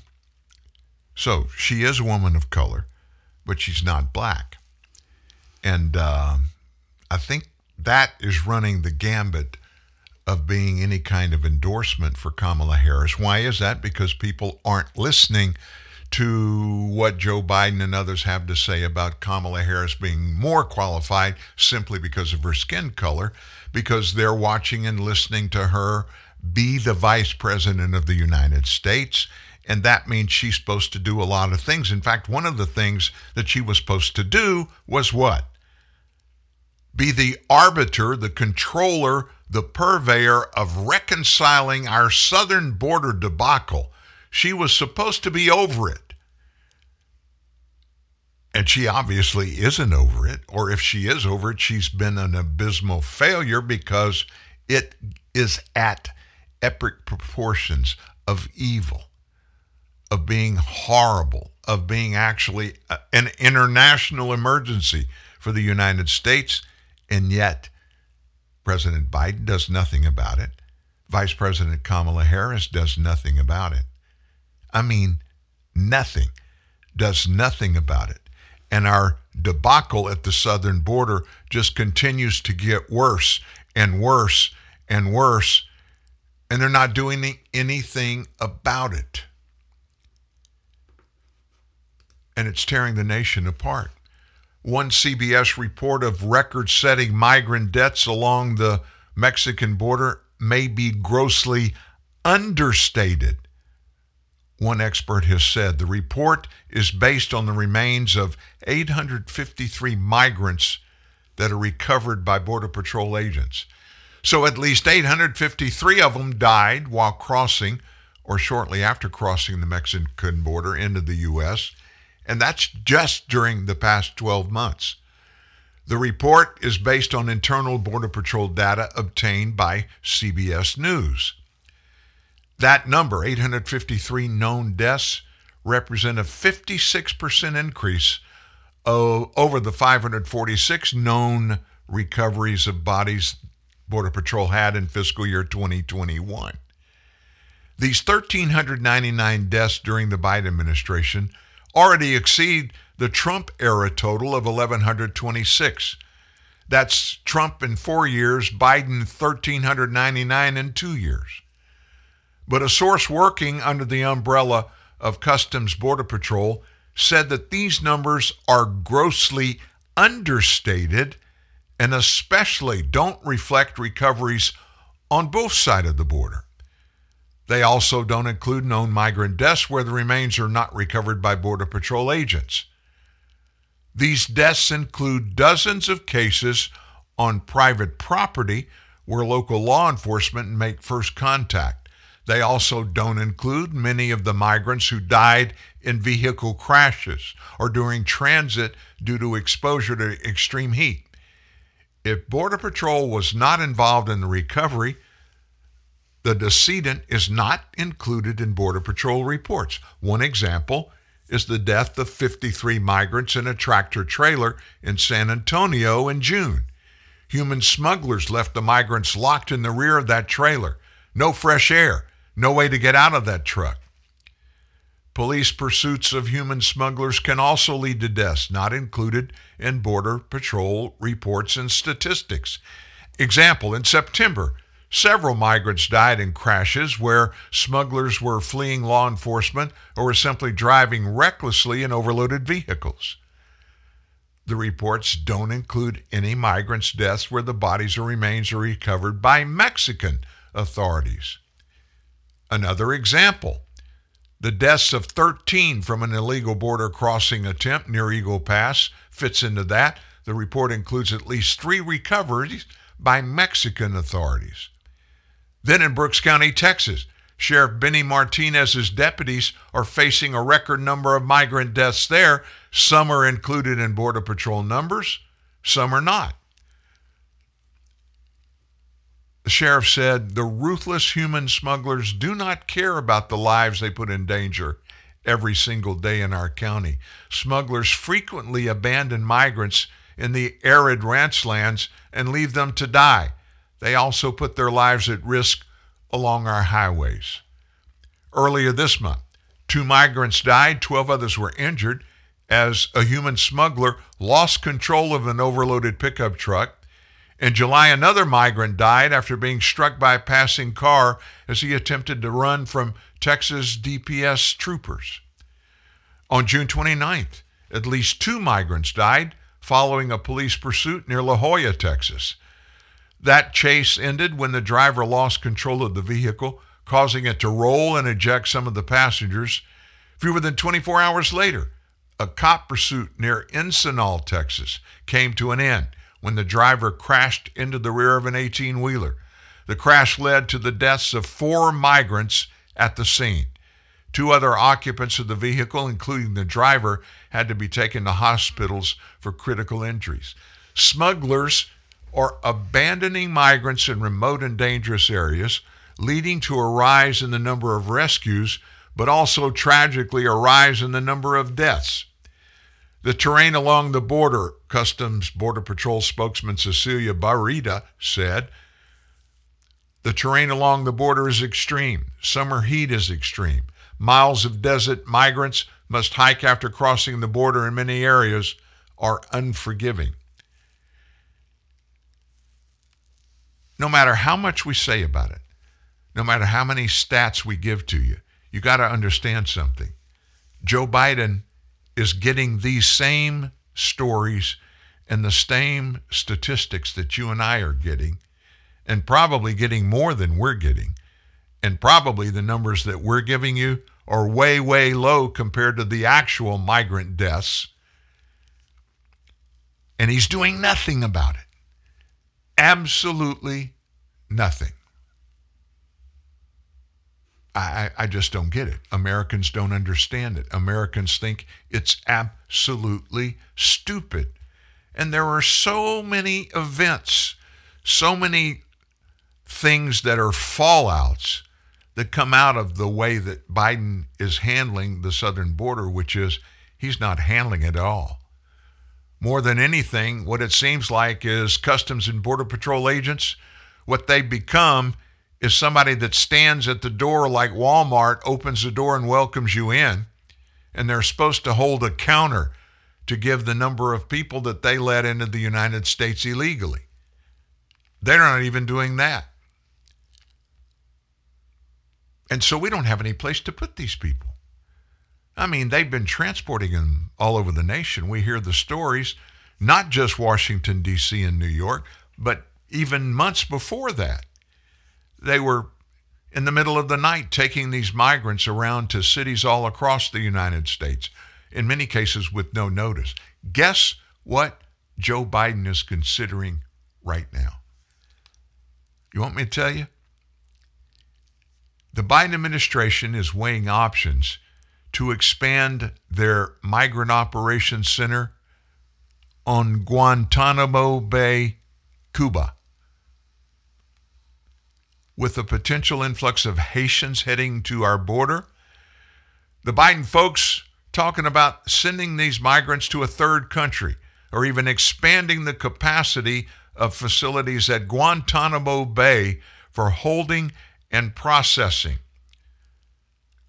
So she is a woman of color, but she's not black. And uh, I think that is running the gambit of being any kind of endorsement for Kamala Harris. Why is that? Because people aren't listening to what Joe Biden and others have to say about Kamala Harris being more qualified simply because of her skin color, because they're watching and listening to her be the vice president of the United States. And that means she's supposed to do a lot of things. In fact, one of the things that she was supposed to do was what? Be the arbiter, the controller, the purveyor of reconciling our southern border debacle she was supposed to be over it. And she obviously isn't over it. Or if she is over it, she's been an abysmal failure because it is at epic proportions of evil, of being horrible, of being actually an international emergency for the United States. And yet, President Biden does nothing about it. Vice President Kamala Harris does nothing about it. I mean, nothing, does nothing about it. And our debacle at the southern border just continues to get worse and worse and worse. And they're not doing anything about it. And it's tearing the nation apart. One CBS report of record setting migrant deaths along the Mexican border may be grossly understated one expert has said. The report is based on the remains of 853 migrants that are recovered by Border Patrol agents. So at least 853 of them died while crossing or shortly after crossing the Mexican border into the U.S., and that's just during the past 12 months. The report is based on internal Border Patrol data obtained by CBS News. That number, 853 known deaths, represent a 56% increase over the 546 known recoveries of bodies Border Patrol had in fiscal year 2021. These 1,399 deaths during the Biden administration already exceed the Trump era total of 1,126. That's Trump in four years, Biden 1,399 in two years. But a source working under the umbrella of Customs Border Patrol said that these numbers are grossly understated and especially don't reflect recoveries on both sides of the border. They also don't include known migrant deaths where the remains are not recovered by Border Patrol agents. These deaths include dozens of cases on private property where local law enforcement make first contact. They also don't include many of the migrants who died in vehicle crashes or during transit due to exposure to extreme heat. If Border Patrol was not involved in the recovery, the decedent is not included in Border Patrol reports. One example is the death of 53 migrants in a tractor trailer in San Antonio in June. Human smugglers left the migrants locked in the rear of that trailer. No fresh air, no way to get out of that truck. Police pursuits of human smugglers can also lead to deaths, not included in Border Patrol reports and statistics. Example In September, Several migrants died in crashes where smugglers were fleeing law enforcement or were simply driving recklessly in overloaded vehicles. The reports don't include any migrants' deaths where the bodies or remains are recovered by Mexican authorities. Another example the deaths of 13 from an illegal border crossing attempt near Eagle Pass fits into that. The report includes at least three recoveries by Mexican authorities. Then in Brooks County, Texas, Sheriff Benny Martinez's deputies are facing a record number of migrant deaths there. Some are included in Border Patrol numbers, some are not. The sheriff said the ruthless human smugglers do not care about the lives they put in danger every single day in our county. Smugglers frequently abandon migrants in the arid ranch lands and leave them to die. They also put their lives at risk along our highways. Earlier this month, two migrants died, 12 others were injured as a human smuggler lost control of an overloaded pickup truck. In July, another migrant died after being struck by a passing car as he attempted to run from Texas DPS troopers. On June 29th, at least two migrants died following a police pursuit near La Joya, Texas. That chase ended when the driver lost control of the vehicle, causing it to roll and eject some of the passengers. Fewer than 24 hours later, a cop pursuit near Encinal, Texas, came to an end when the driver crashed into the rear of an 18 wheeler. The crash led to the deaths of four migrants at the scene. Two other occupants of the vehicle, including the driver, had to be taken to hospitals for critical injuries. Smugglers are abandoning migrants in remote and dangerous areas, leading to a rise in the number of rescues, but also tragically a rise in the number of deaths. The terrain along the border, Customs Border Patrol spokesman Cecilia Barrida said, the terrain along the border is extreme. Summer heat is extreme. Miles of desert migrants must hike after crossing the border in many areas are unforgiving. no matter how much we say about it, no matter how many stats we give to you, you got to understand something. Joe Biden is getting these same stories and the same statistics that you and I are getting, and probably getting more than we're getting. And probably the numbers that we're giving you are way, way low compared to the actual migrant deaths. And he's doing nothing about it. Absolutely nothing. I, I just don't get it. Americans don't understand it. Americans think it's absolutely stupid. And there are so many events, so many things that are fallouts that come out of the way that Biden is handling the southern border, which is he's not handling it at all. More than anything, what it seems like is Customs and Border Patrol agents, what they become is somebody that stands at the door like Walmart, opens the door and welcomes you in, and they're supposed to hold a counter to give the number of people that they let into the United States illegally. They're not even doing that. And so we don't have any place to put these people. I mean, they've been transporting them all over the nation. We hear the stories, not just Washington, D.C. and New York, but even months before that. They were in the middle of the night taking these migrants around to cities all across the United States, in many cases with no notice. Guess what Joe Biden is considering right now? You want me to tell you? the Biden administration is weighing options to expand their migrant operations center on Guantanamo Bay, Cuba. With the potential influx of Haitians heading to our border, the Biden folks talking about sending these migrants to a third country or even expanding the capacity of facilities at Guantanamo Bay for holding and processing.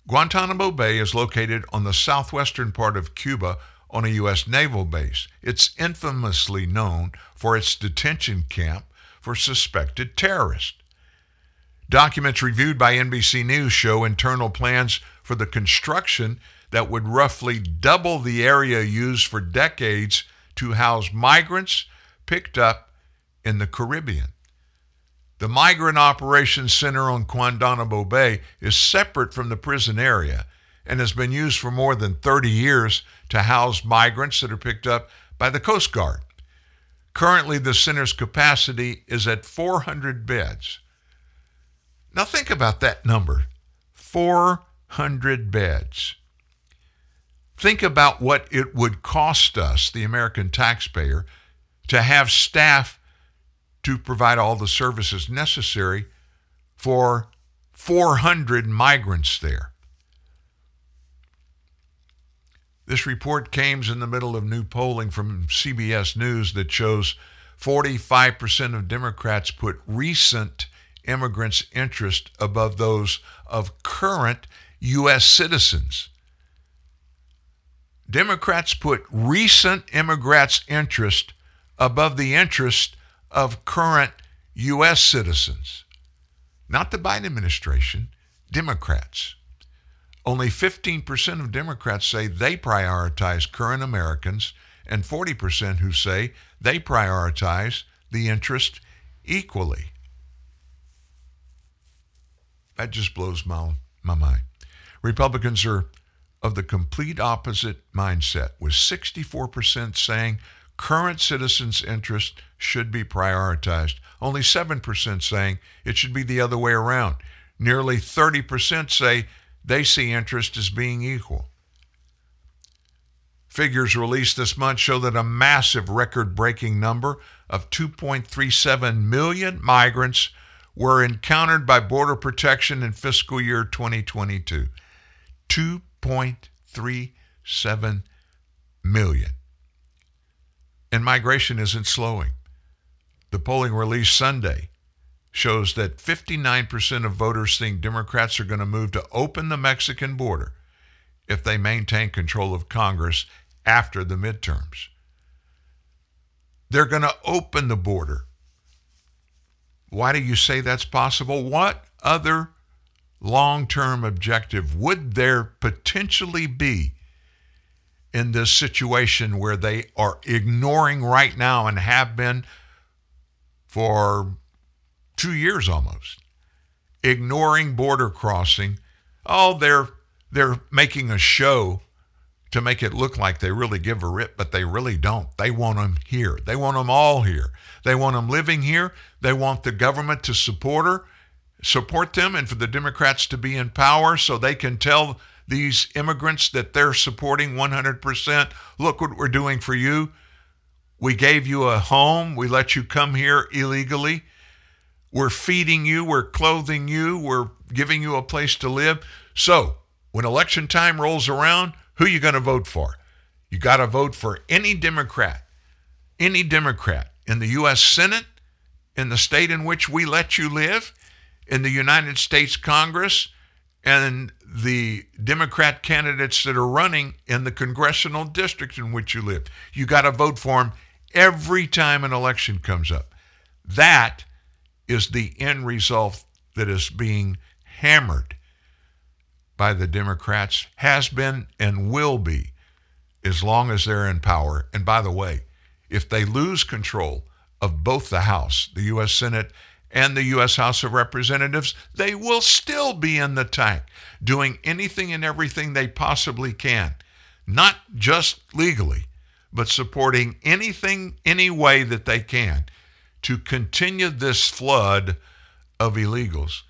Guantanamo Bay is located on the southwestern part of Cuba on a U.S. naval base. It's infamously known for its detention camp for suspected terrorists. Documents reviewed by NBC News show internal plans for the construction that would roughly double the area used for decades to house migrants picked up in the Caribbean. The Migrant Operations Center on Guantanamo Bay is separate from the prison area and has been used for more than 30 years to house migrants that are picked up by the Coast Guard. Currently, the center's capacity is at 400 beds. Now, think about that number 400 beds. Think about what it would cost us, the American taxpayer, to have staff to provide all the services necessary for 400 migrants there. This report came in the middle of new polling from CBS News that shows 45% of Democrats put recent immigrants' interest above those of current U.S. citizens. Democrats put recent immigrants' interest above the interest of current U.S. citizens. Not the Biden administration, Democrats. Only 15% of Democrats say they prioritize current Americans, and 40% who say they prioritize the interest equally. That just blows my, my mind. Republicans are of the complete opposite mindset, with 64% saying current citizens' interest should be prioritized, only 7% saying it should be the other way around. Nearly 30% say they see interest as being equal. Figures released this month show that a massive record breaking number of 2.37 million migrants were encountered by Border Protection in fiscal year 2022. 2.37 million. And migration isn't slowing. The polling released Sunday shows that 59% of voters think Democrats are going to move to open the Mexican border if they maintain control of Congress after the midterms. They're going to open the border. Why do you say that's possible? What other long term objective would there potentially be in this situation where they are ignoring right now and have been for two years almost, ignoring border crossing? Oh, they're they're making a show to make it look like they really give a rip, but they really don't. They want them here. They want them all here. They want them living here. They want the government to support her, support them, and for the Democrats to be in power so they can tell these immigrants that they're supporting 100%. Look what we're doing for you. We gave you a home. We let you come here illegally. We're feeding you. We're clothing you. We're giving you a place to live. So when election time rolls around, who are you going to vote for? You got to vote for any Democrat, any Democrat in the U.S. Senate, in the state in which we let you live, in the United States Congress, and the Democrat candidates that are running in the congressional district in which you live. You got to vote for them every time an election comes up. That is the end result that is being hammered by the Democrats, has been and will be as long as they're in power. And by the way, if they lose control of both the House, the U.S. Senate, and the U.S. House of Representatives, they will still be in the tank, doing anything and everything they possibly can, not just legally, but supporting anything, any way that they can to continue this flood of illegals.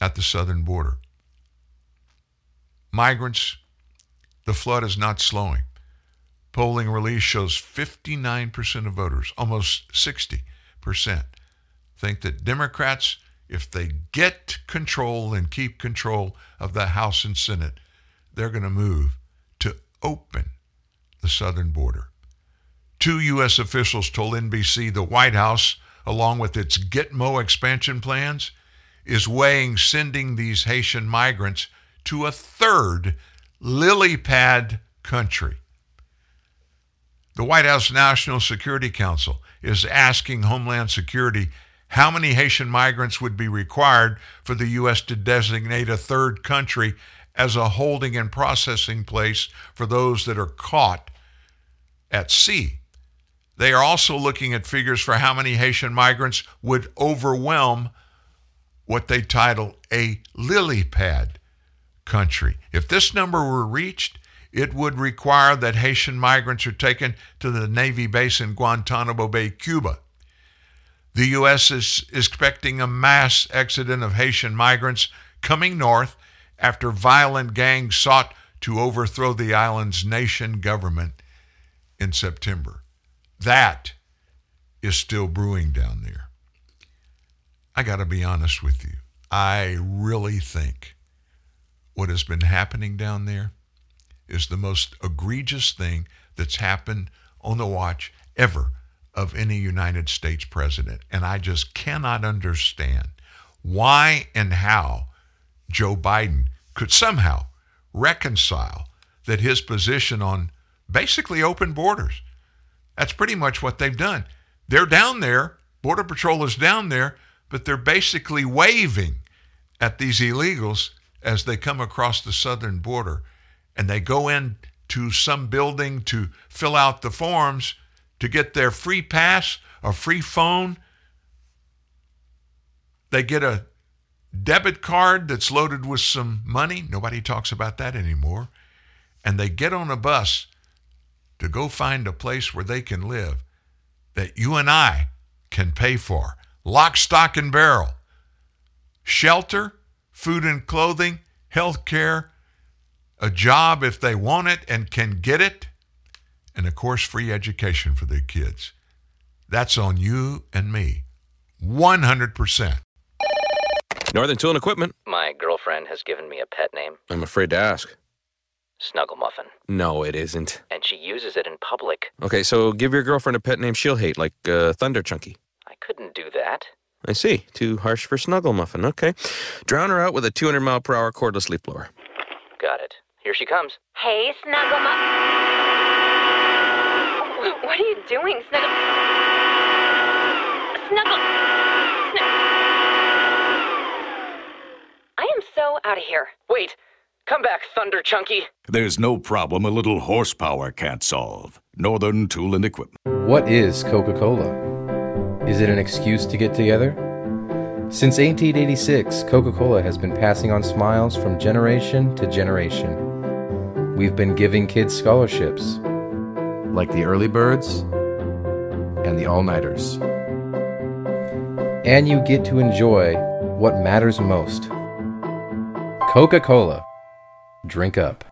at the southern border. Migrants, the flood is not slowing. Polling release shows 59% of voters, almost 60%, think that Democrats, if they get control and keep control of the House and Senate, they're going to move to open the southern border. Two U.S. officials told NBC the White House, along with its Gitmo expansion plans, is weighing sending these Haitian migrants to a third lily pad country. The White House National Security Council is asking Homeland Security how many Haitian migrants would be required for the U.S. to designate a third country as a holding and processing place for those that are caught at sea. They are also looking at figures for how many Haitian migrants would overwhelm what they title a lily pad country. If this number were reached, it would require that Haitian migrants are taken to the Navy base in Guantanamo Bay, Cuba. The U.S. is expecting a mass exodus of Haitian migrants coming north after violent gangs sought to overthrow the island's nation government in September. That is still brewing down there. I got to be honest with you. I really think what has been happening down there is the most egregious thing that's happened on the watch ever of any United States president. And I just cannot understand why and how Joe Biden could somehow reconcile that his position on basically open borders. That's pretty much what they've done. They're down there, Border Patrol is down there, but they're basically waving at these illegals as they come across the southern border and they go in to some building to fill out the forms to get their free pass or free phone. They get a debit card that's loaded with some money. Nobody talks about that anymore. And they get on a bus to go find a place where they can live that you and I can pay for. Lock, stock, and barrel. Shelter, food and clothing, health care, a job if they want it and can get it, and of course, free education for their kids. That's on you and me. 100%. Northern Tool and Equipment. My girlfriend has given me a pet name, I'm afraid to ask. Snuggle Muffin, No, it isn't. and she uses it in public. Okay, so give your girlfriend a pet name she'll hate, like uh, Thunder Chunky. I couldn't do that. I see. Too harsh for Snuggle Muffin. Okay. Drown her out with a 200 mile per hour cordless leaf blower. Got it. Here she comes. Hey, Snuggle Muff. What are you doing, Snuggle? Snuggle. Snuggle. I am so out of here. Wait, come back, Thunder Chunky. There's no problem a little horsepower can't solve. Northern Tool and Equipment. What is Coca Cola? Is it an excuse to get together? Since 1886, Coca Cola has been passing on smiles from generation to generation. We've been giving kids scholarships, like the early birds and the all nighters. And you get to enjoy what matters most Coca Cola. Drink up.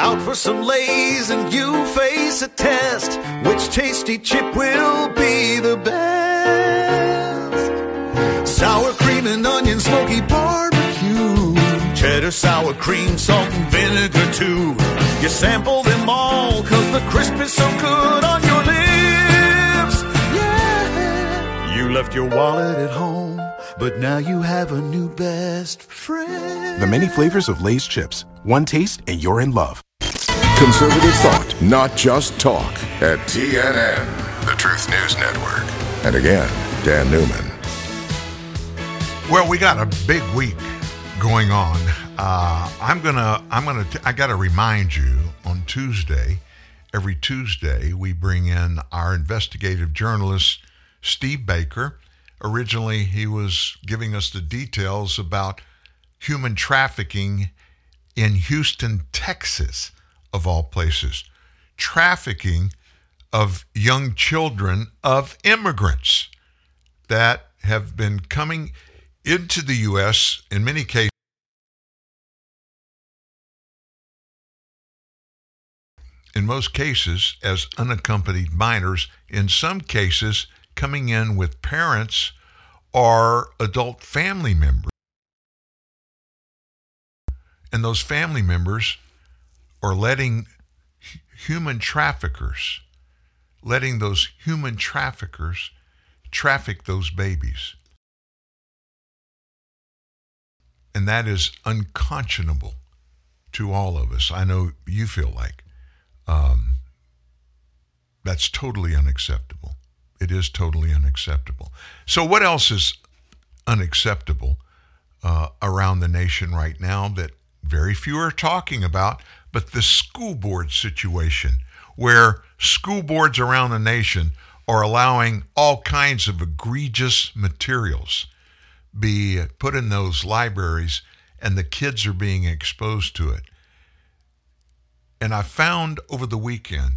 Out for some Lay's and you face a test. Which tasty chip will be the best? Sour cream and onion, smoky barbecue. Cheddar, sour cream, salt and vinegar too. You sample them all cause the crisp is so good on your lips. Yeah. You left your wallet at home, but now you have a new best friend. The many flavors of Lay's chips. One taste and you're in love. Conservative thought, not just talk. At TNN, the Truth News Network. And again, Dan Newman. Well, we got a big week going on. Uh, I'm gonna, I'm gonna, t- I gotta remind you on Tuesday, every Tuesday, we bring in our investigative journalist, Steve Baker. Originally, he was giving us the details about human trafficking in Houston, Texas, of all places. Trafficking of young children of immigrants that have been coming into the U.S. in many cases. In most cases, as unaccompanied minors, in some cases, coming in with parents or adult family members. And those family members are letting human traffickers, letting those human traffickers traffic those babies. And that is unconscionable to all of us. I know you feel like um, that's totally unacceptable. It is totally unacceptable. So, what else is unacceptable uh, around the nation right now that very few are talking about? But the school board situation, where school boards around the nation are allowing all kinds of egregious materials be put in those libraries and the kids are being exposed to it. And I found over the weekend,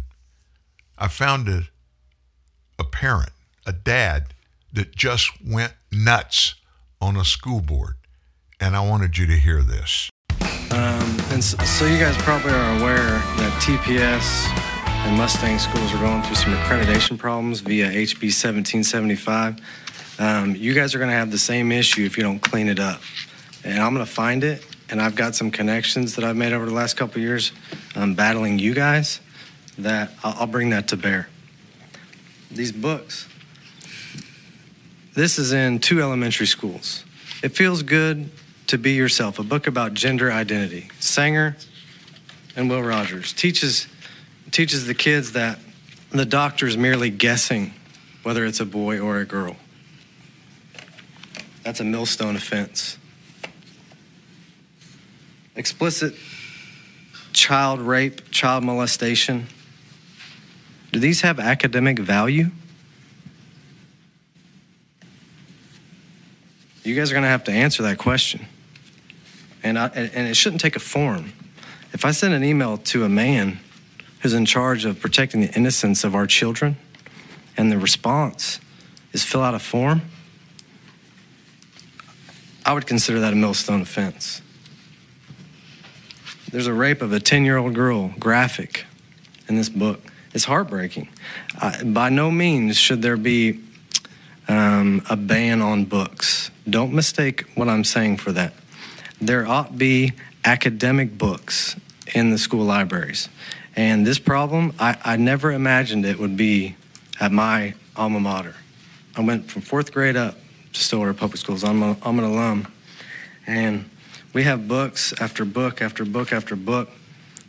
I found a, a parent, a dad that just went nuts on a school board. And I wanted you to hear this. Um, and so, so you guys probably are aware that TPS and Mustang schools are going through some accreditation problems via HB 1775. Um, you guys are going to have the same issue if you don't clean it up. And I'm going to find it, and I've got some connections that I've made over the last couple years um, battling you guys that I'll, I'll bring that to bear. These books. This is in two elementary schools. It feels good to be yourself, a book about gender identity. Sangre and Will Rogers teaches teaches the kids that the doctor is merely guessing whether it's a boy or a girl. That's a millstone offense. Explicit child rape, child molestation. Do these have academic value? You guys are going to have to answer that question. And, I, and it shouldn't take a form. If I send an email to a man who's in charge of protecting the innocence of our children, and the response is fill out a form, I would consider that a millstone offense. There's a rape of a 10 year old girl, graphic, in this book. It's heartbreaking. Uh, by no means should there be um, a ban on books. Don't mistake what I'm saying for that. There ought to be academic books in the school libraries. And this problem, I, I never imagined it would be at my alma mater. I went from fourth grade up Stillwater Public Schools. I'm, a, I'm an alum. And we have books after book after book after book.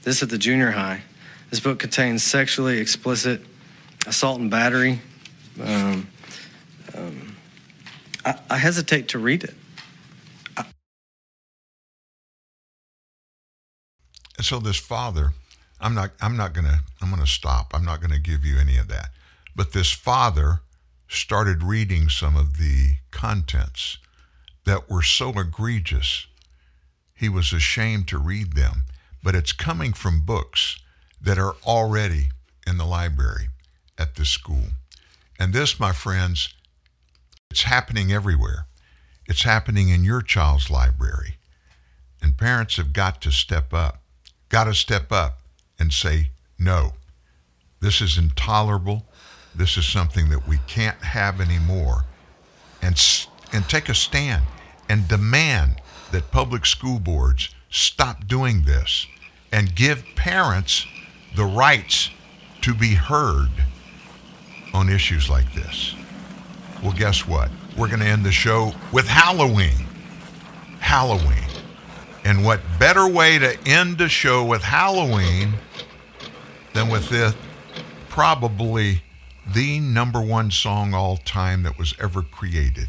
This at the junior high. This book contains sexually explicit assault and battery. Um, um, I, I hesitate to read it. And so this father, I'm not I'm not gonna I'm gonna stop. I'm not gonna give you any of that. But this father started reading some of the contents that were so egregious he was ashamed to read them. But it's coming from books that are already in the library at this school. And this, my friends, it's happening everywhere. It's happening in your child's library. And parents have got to step up, got to step up and say, no, this is intolerable. This is something that we can't have anymore. And, and take a stand and demand that public school boards stop doing this and give parents the rights to be heard on issues like this. Well, guess what? We're going to end the show with Halloween. Halloween. And what better way to end the show with Halloween than with this probably the number one song all time that was ever created.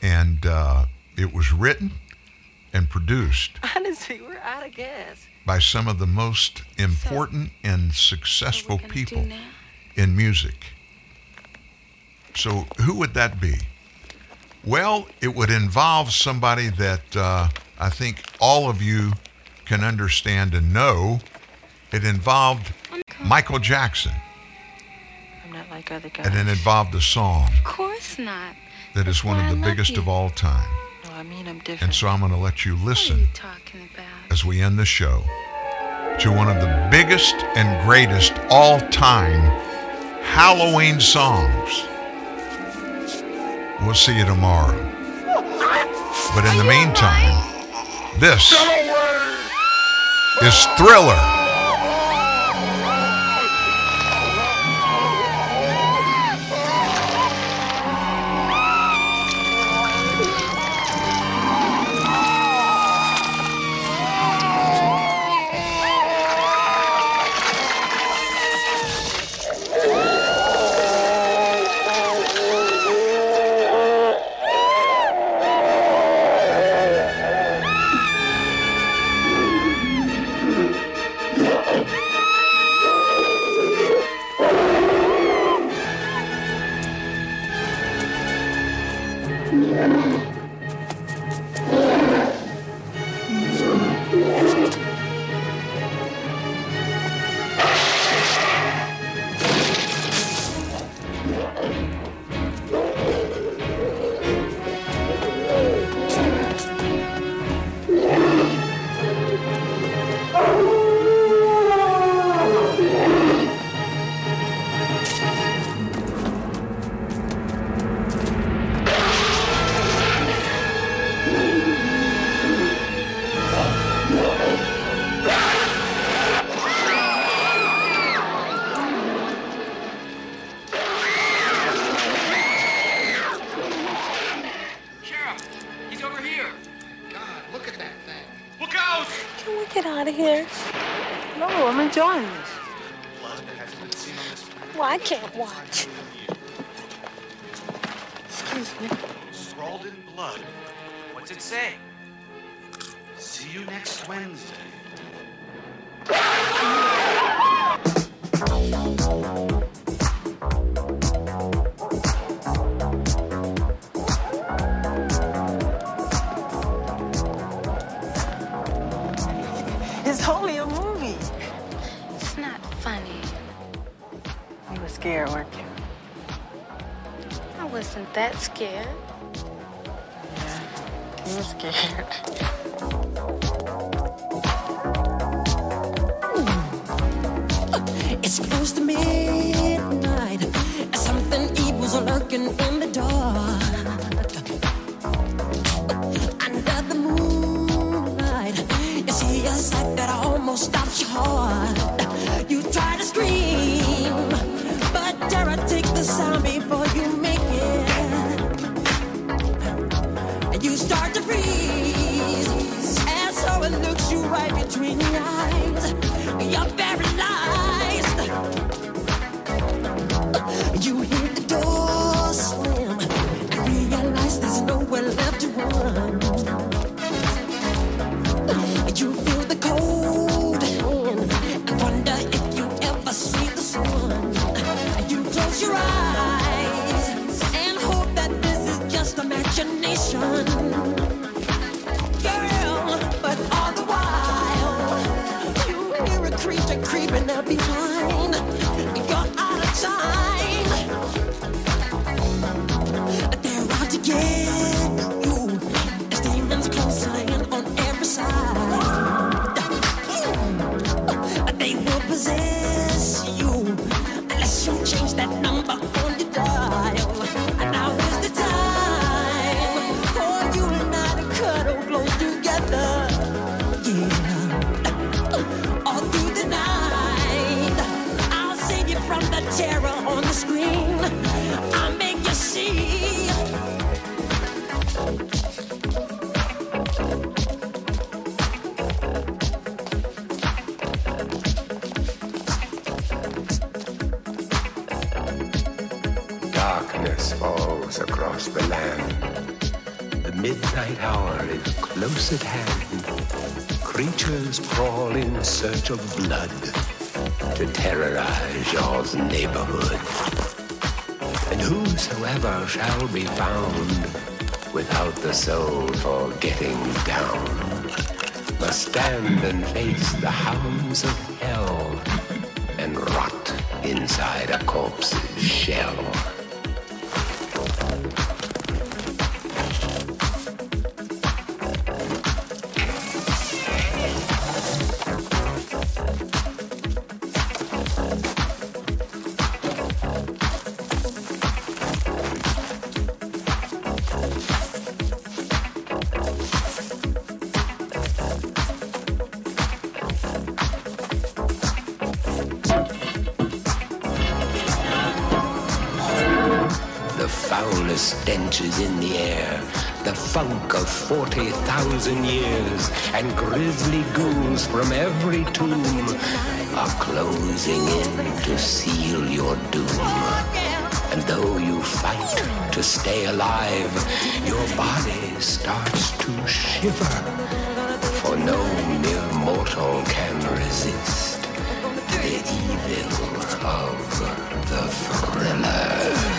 And uh, it was written and produced Honestly, we're out of gas. by some of the most important and successful people in music. So, who would that be? Well, it would involve somebody that uh, I think all of you can understand and know. It involved Michael Jackson, like other guys. and it involved a song. Of course not. that is one of the biggest of all time. No, I mean I'm different. And so I'm going to let you What are listen you talking about? as we end the show to one of the biggest and greatest all time Halloween songs. We'll see you tomorrow. But in the meantime, this is Thriller. Close to midnight. Something evil's lurking in the dark. Under the moonlight, you see a sight that almost stops your heart. Search of blood to terrorize y'all's neighborhood. And whosoever shall be found without the soul for getting down must stand and face the hounds of closing in to seal your doom. And though you fight to stay alive, your body starts to shiver. For no mere mortal can resist the evil of the thriller.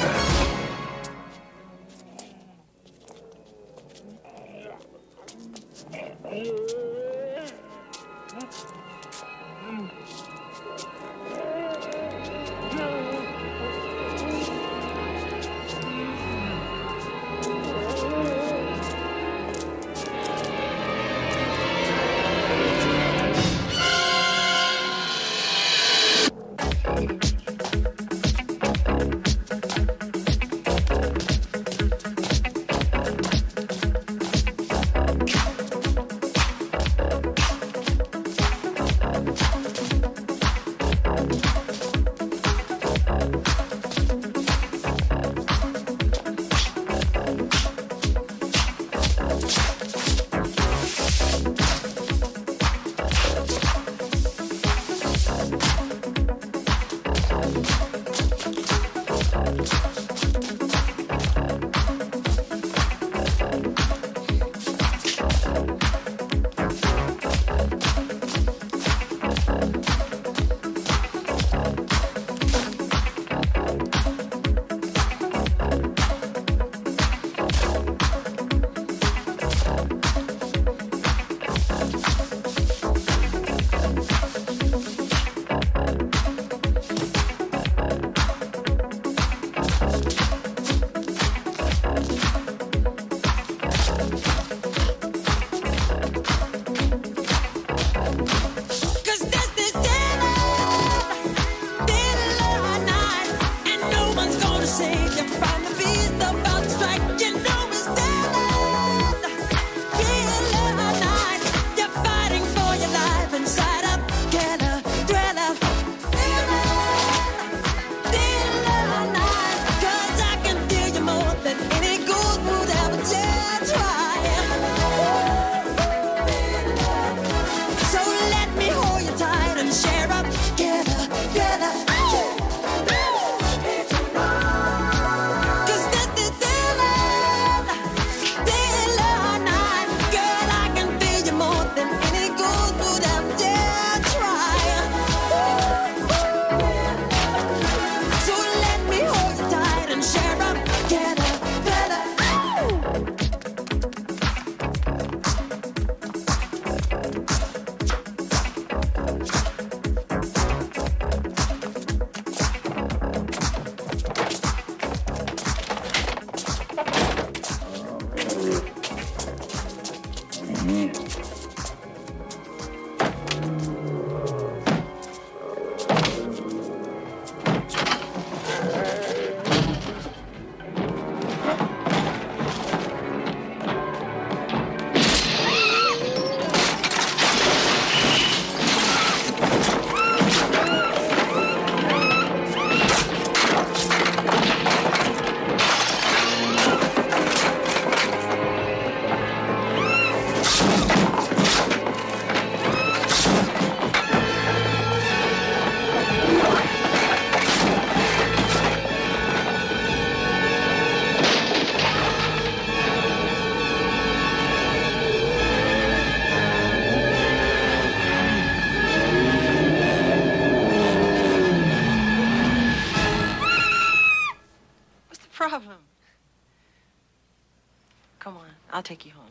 I'll take you home.